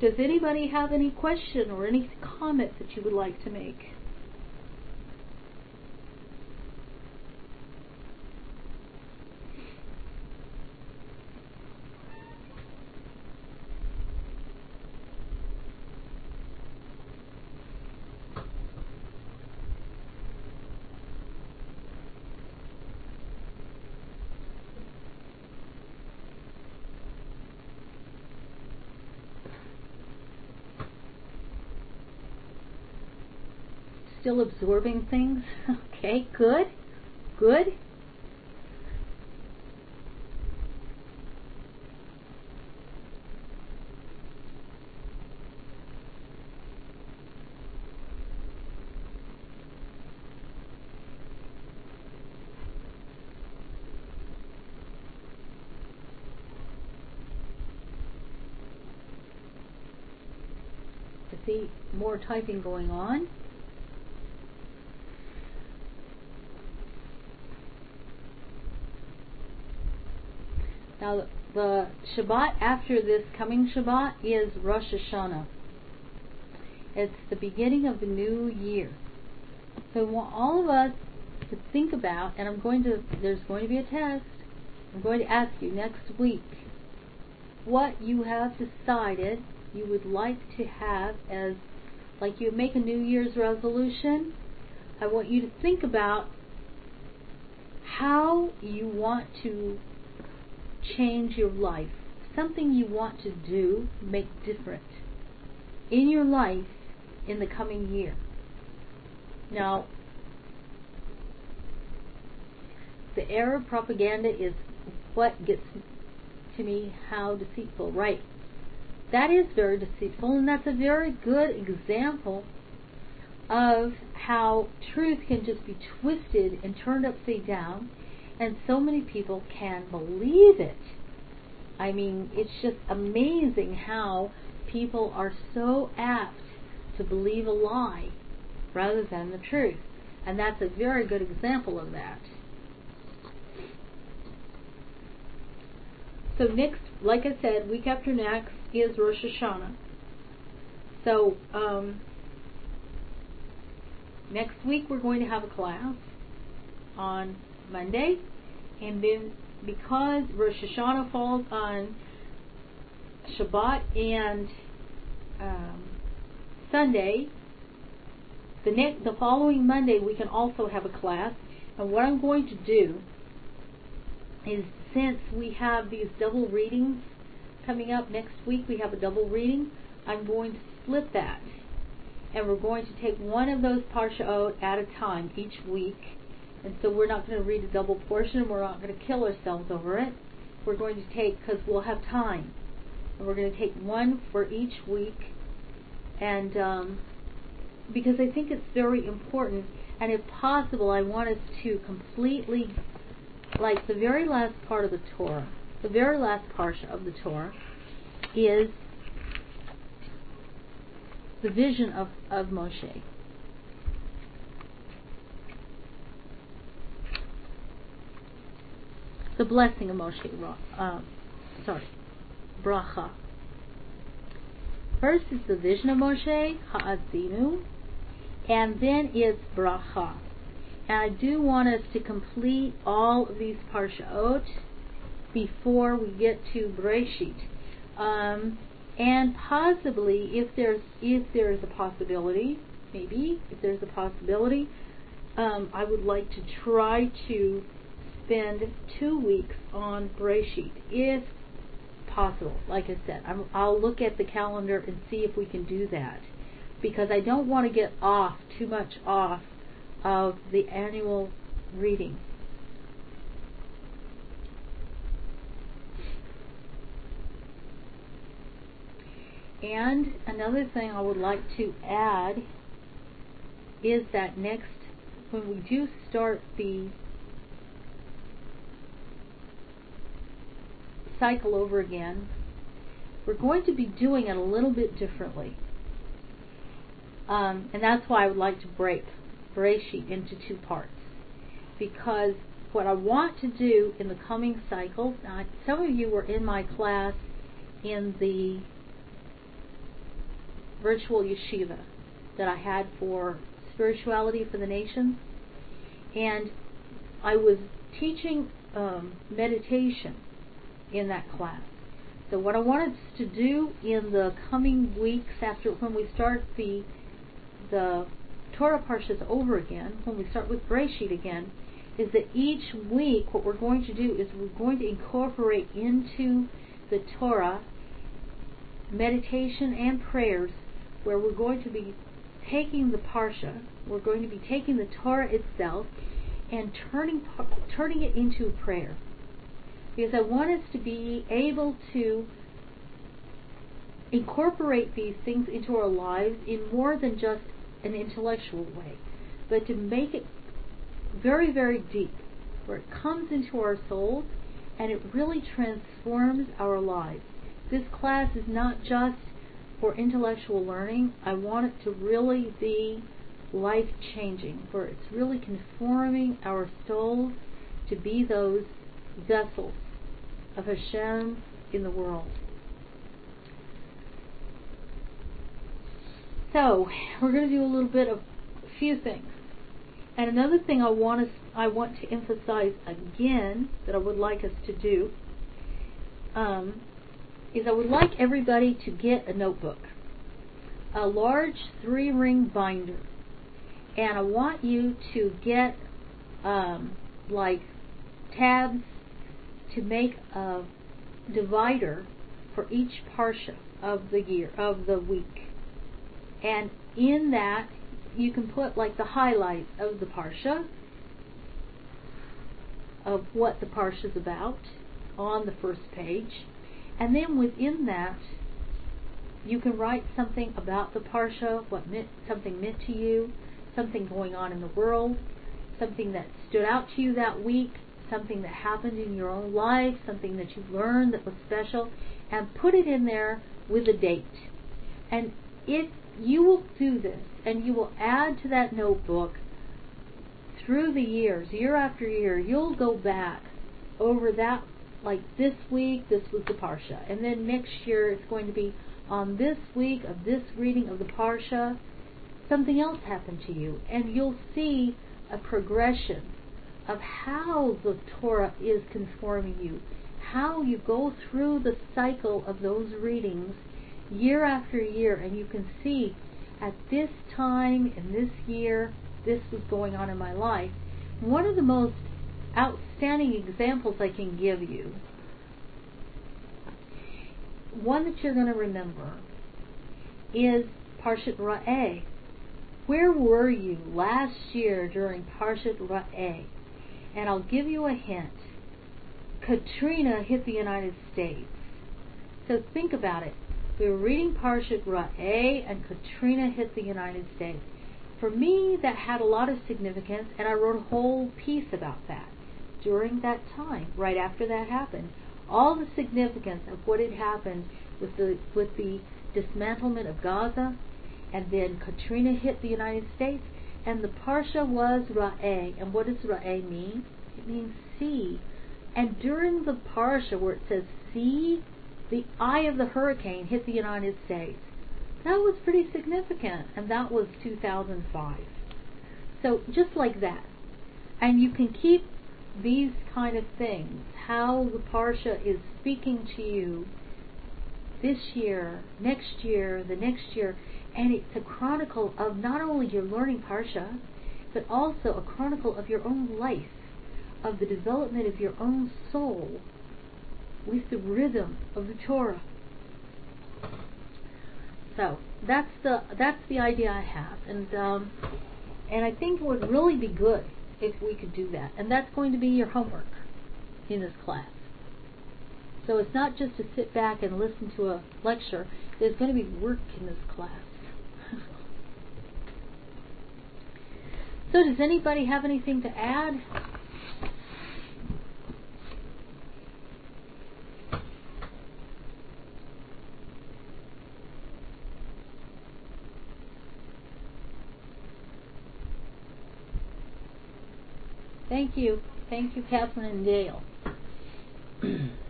Does anybody have any question or any comment that you would like to make? Still absorbing things? Okay, good. Good. See more typing going on. Now, the Shabbat after this coming Shabbat is Rosh Hashanah. It's the beginning of the new year. So I want all of us to think about, and I'm going to, there's going to be a test. I'm going to ask you next week what you have decided you would like to have as, like you make a New Year's resolution. I want you to think about how you want to change your life, something you want to do, make different in your life in the coming year. Now, the Arab propaganda is what gets to me how deceitful, right? That is very deceitful, and that's a very good example of how truth can just be twisted and turned upside down, and so many people can believe it. I mean, it's just amazing how people are so apt to believe a lie rather than the truth. And that's a very good example of that. So next, like I said, week after next is Rosh Hashanah. So um, next week we're going to have a class on Monday, and then because Rosh Hashanah falls on Shabbat and um, Sunday, the next, the following Monday we can also have a class. And what I'm going to do is since we have these double readings coming up next week, we have a double reading. I'm going to split that, and we're going to take one of those parshaot at a time each week. And so we're not going to read a double portion. We're not going to kill ourselves over it. We're going to take because we'll have time, and we're going to take one for each week, and um, because I think it's very important. And if possible, I want us to completely like the very last part of the Torah, the very last parsha of the Torah is the vision of, of Moshe. The blessing of Moshe, uh, sorry, bracha. First is the vision of Moshe, ha'azinu, and then it's bracha. And I do want us to complete all of these parshaot before we get to Breshit. Um, and possibly, if there's if there is a possibility, maybe if there's a possibility, um, I would like to try to spend two weeks on Breshit, if possible. Like I said, i will look at the calendar and see if we can do that, because I don't want to get off too much off of the annual reading. And another thing I would like to add is that next, when we do start the cycle over again, we're going to be doing it a little bit differently. Um, and that's why I would like to break Bereshit into two parts. Because what I want to do in the coming cycles, now some of you were in my class in the virtual yeshiva that I had for spirituality for the nations, and I was teaching um, meditation in that class. So what I wanted to do in the coming weeks after when we start the the Torah Parshas over again, when we start with Breshit again, is that each week what we're going to do is we're going to incorporate into the Torah meditation and prayers where we're going to be taking the Parsha, we're going to be taking the Torah itself and turning turning it into a prayer. Because I want us to be able to incorporate these things into our lives in more than just an intellectual way, but to make it very, very deep, where it comes into our souls and it really transforms our lives. This class is not just for intellectual learning. I want it to really be life changing, where it's really conforming our souls to be those vessels of Hashem in the world. So we're going to do a little bit of a few things. And another thing I want to I want to emphasize again that I would like us to do um, is I would like everybody to get a notebook, a large three ring binder, and I want you to get um, like tabs to make a divider for each parsha of the year of the week. And in that you can put like the highlights of the parsha of what the parsha is about on the first page. And then within that you can write something about the parsha what meant, something meant to you something going on in the world something that stood out to you that week something that happened in your own life something that you learned that was special and put it in there with a date and if you will do this and you will add to that notebook through the years, year after year, you'll go back over that, like this week, this was the Parsha. And then next year, it's going to be on this week of this reading of the Parsha, something else happened to you. And you'll see a progression of how the Torah is conforming you, how you go through the cycle of those readings year after year, and you can see at this time in this year, this was going on in my life. One of the most outstanding examples I can give you, one that you're going to remember, is Parshat Ra'eh. Where were you last year during Parshat Ra'eh? And I'll give you a hint. Katrina hit the United States. So think about it. We were reading Parshat Ra'eh, and Katrina hit the United States. For me, that had a lot of significance, and I wrote a whole piece about that during that time, right after that happened. All the significance of what had happened with the with the dismantlement of Gaza, and then Katrina hit the United States, and the parsha was Ra'eh. And what does Ra'eh mean? It means see. And during the parsha where it says see, the eye of the hurricane hit the United States. That was pretty significant, and that was 2005. So just like that. And you can keep these kind of things, how the Parsha is speaking to you this year, next year, the next year, and it's a chronicle of not only your learning Parsha, but also a chronicle of your own life, of the development of your own soul, with the rhythm of the Torah. So that's the that's the idea I have, and um, and I think it would really be good if we could do that, and that's going to be your homework in this class. So it's not just to sit back and listen to a lecture. There's going to be work in this class. So does anybody have anything to add? Thank you. Thank you, Catherine and Dale.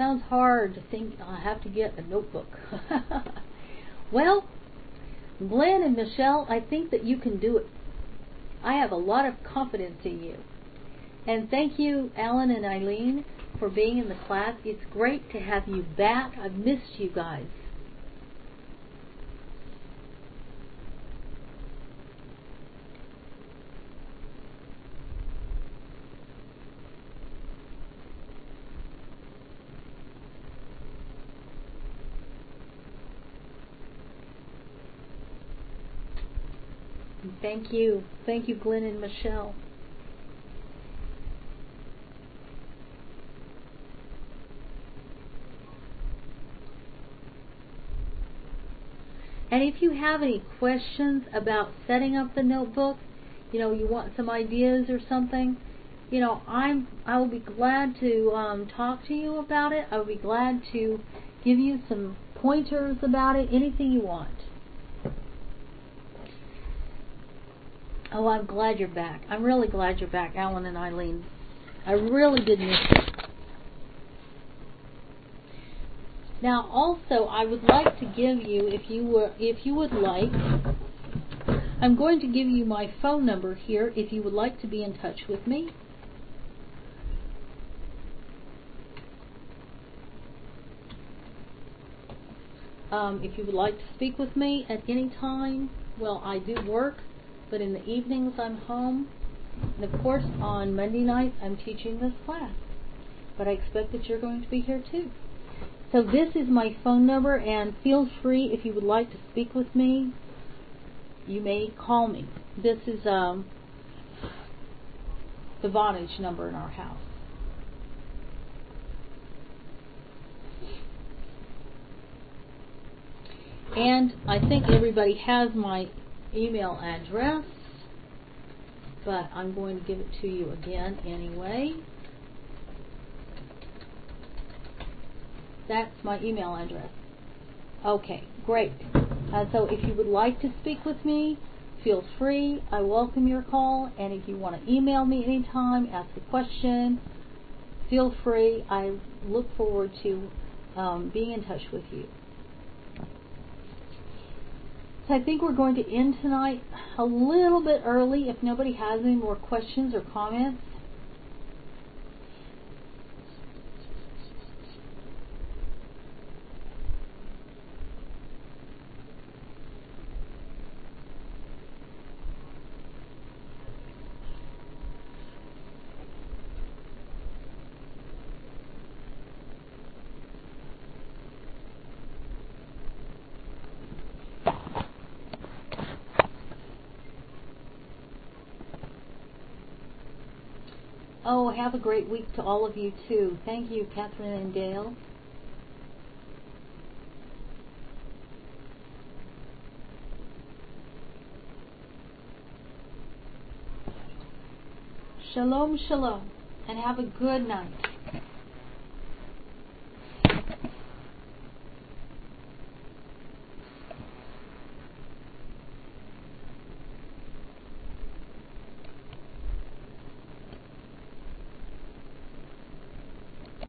Sounds hard to think I have to get a notebook. well, Glenn and Michelle, I think that you can do it. I have a lot of confidence in you. And thank you, Alan and Eileen, for being in the class. It's great to have you back. I've missed you guys. Thank you. Thank you, Glenn and Michelle. And if you have any questions about setting up the notebook, you know, you want some ideas or something, you know, I'm I will be glad to um, talk to you about it. I will be glad to give you some pointers about it, anything you want. Oh, I'm glad you're back. I'm really glad you're back, Alan and Eileen. I really did miss you. Now, also, I would like to give you, if you were, if you would like, I'm going to give you my phone number here if you would like to be in touch with me. Um, if you would like to speak with me at any time, well, I do work, but in the evenings I'm home. And of course, on Monday nights I'm teaching this class. But I expect that you're going to be here too. So this is my phone number, and feel free if you would like to speak with me. You may call me. This is um, the Vonage number in our house. And I think everybody has my email address, but I'm going to give it to you again anyway. That's my email address. Okay, great. Uh, so if you would like to speak with me, feel free. I welcome your call. And if you want to email me anytime, ask a question, feel free. I look forward to um, being in touch with you. So I think we're going to end tonight a little bit early if nobody has any more questions or comments. Oh, have a great week to all of you too. Thank you, Catherine and Dale. Shalom, shalom, and have a good night.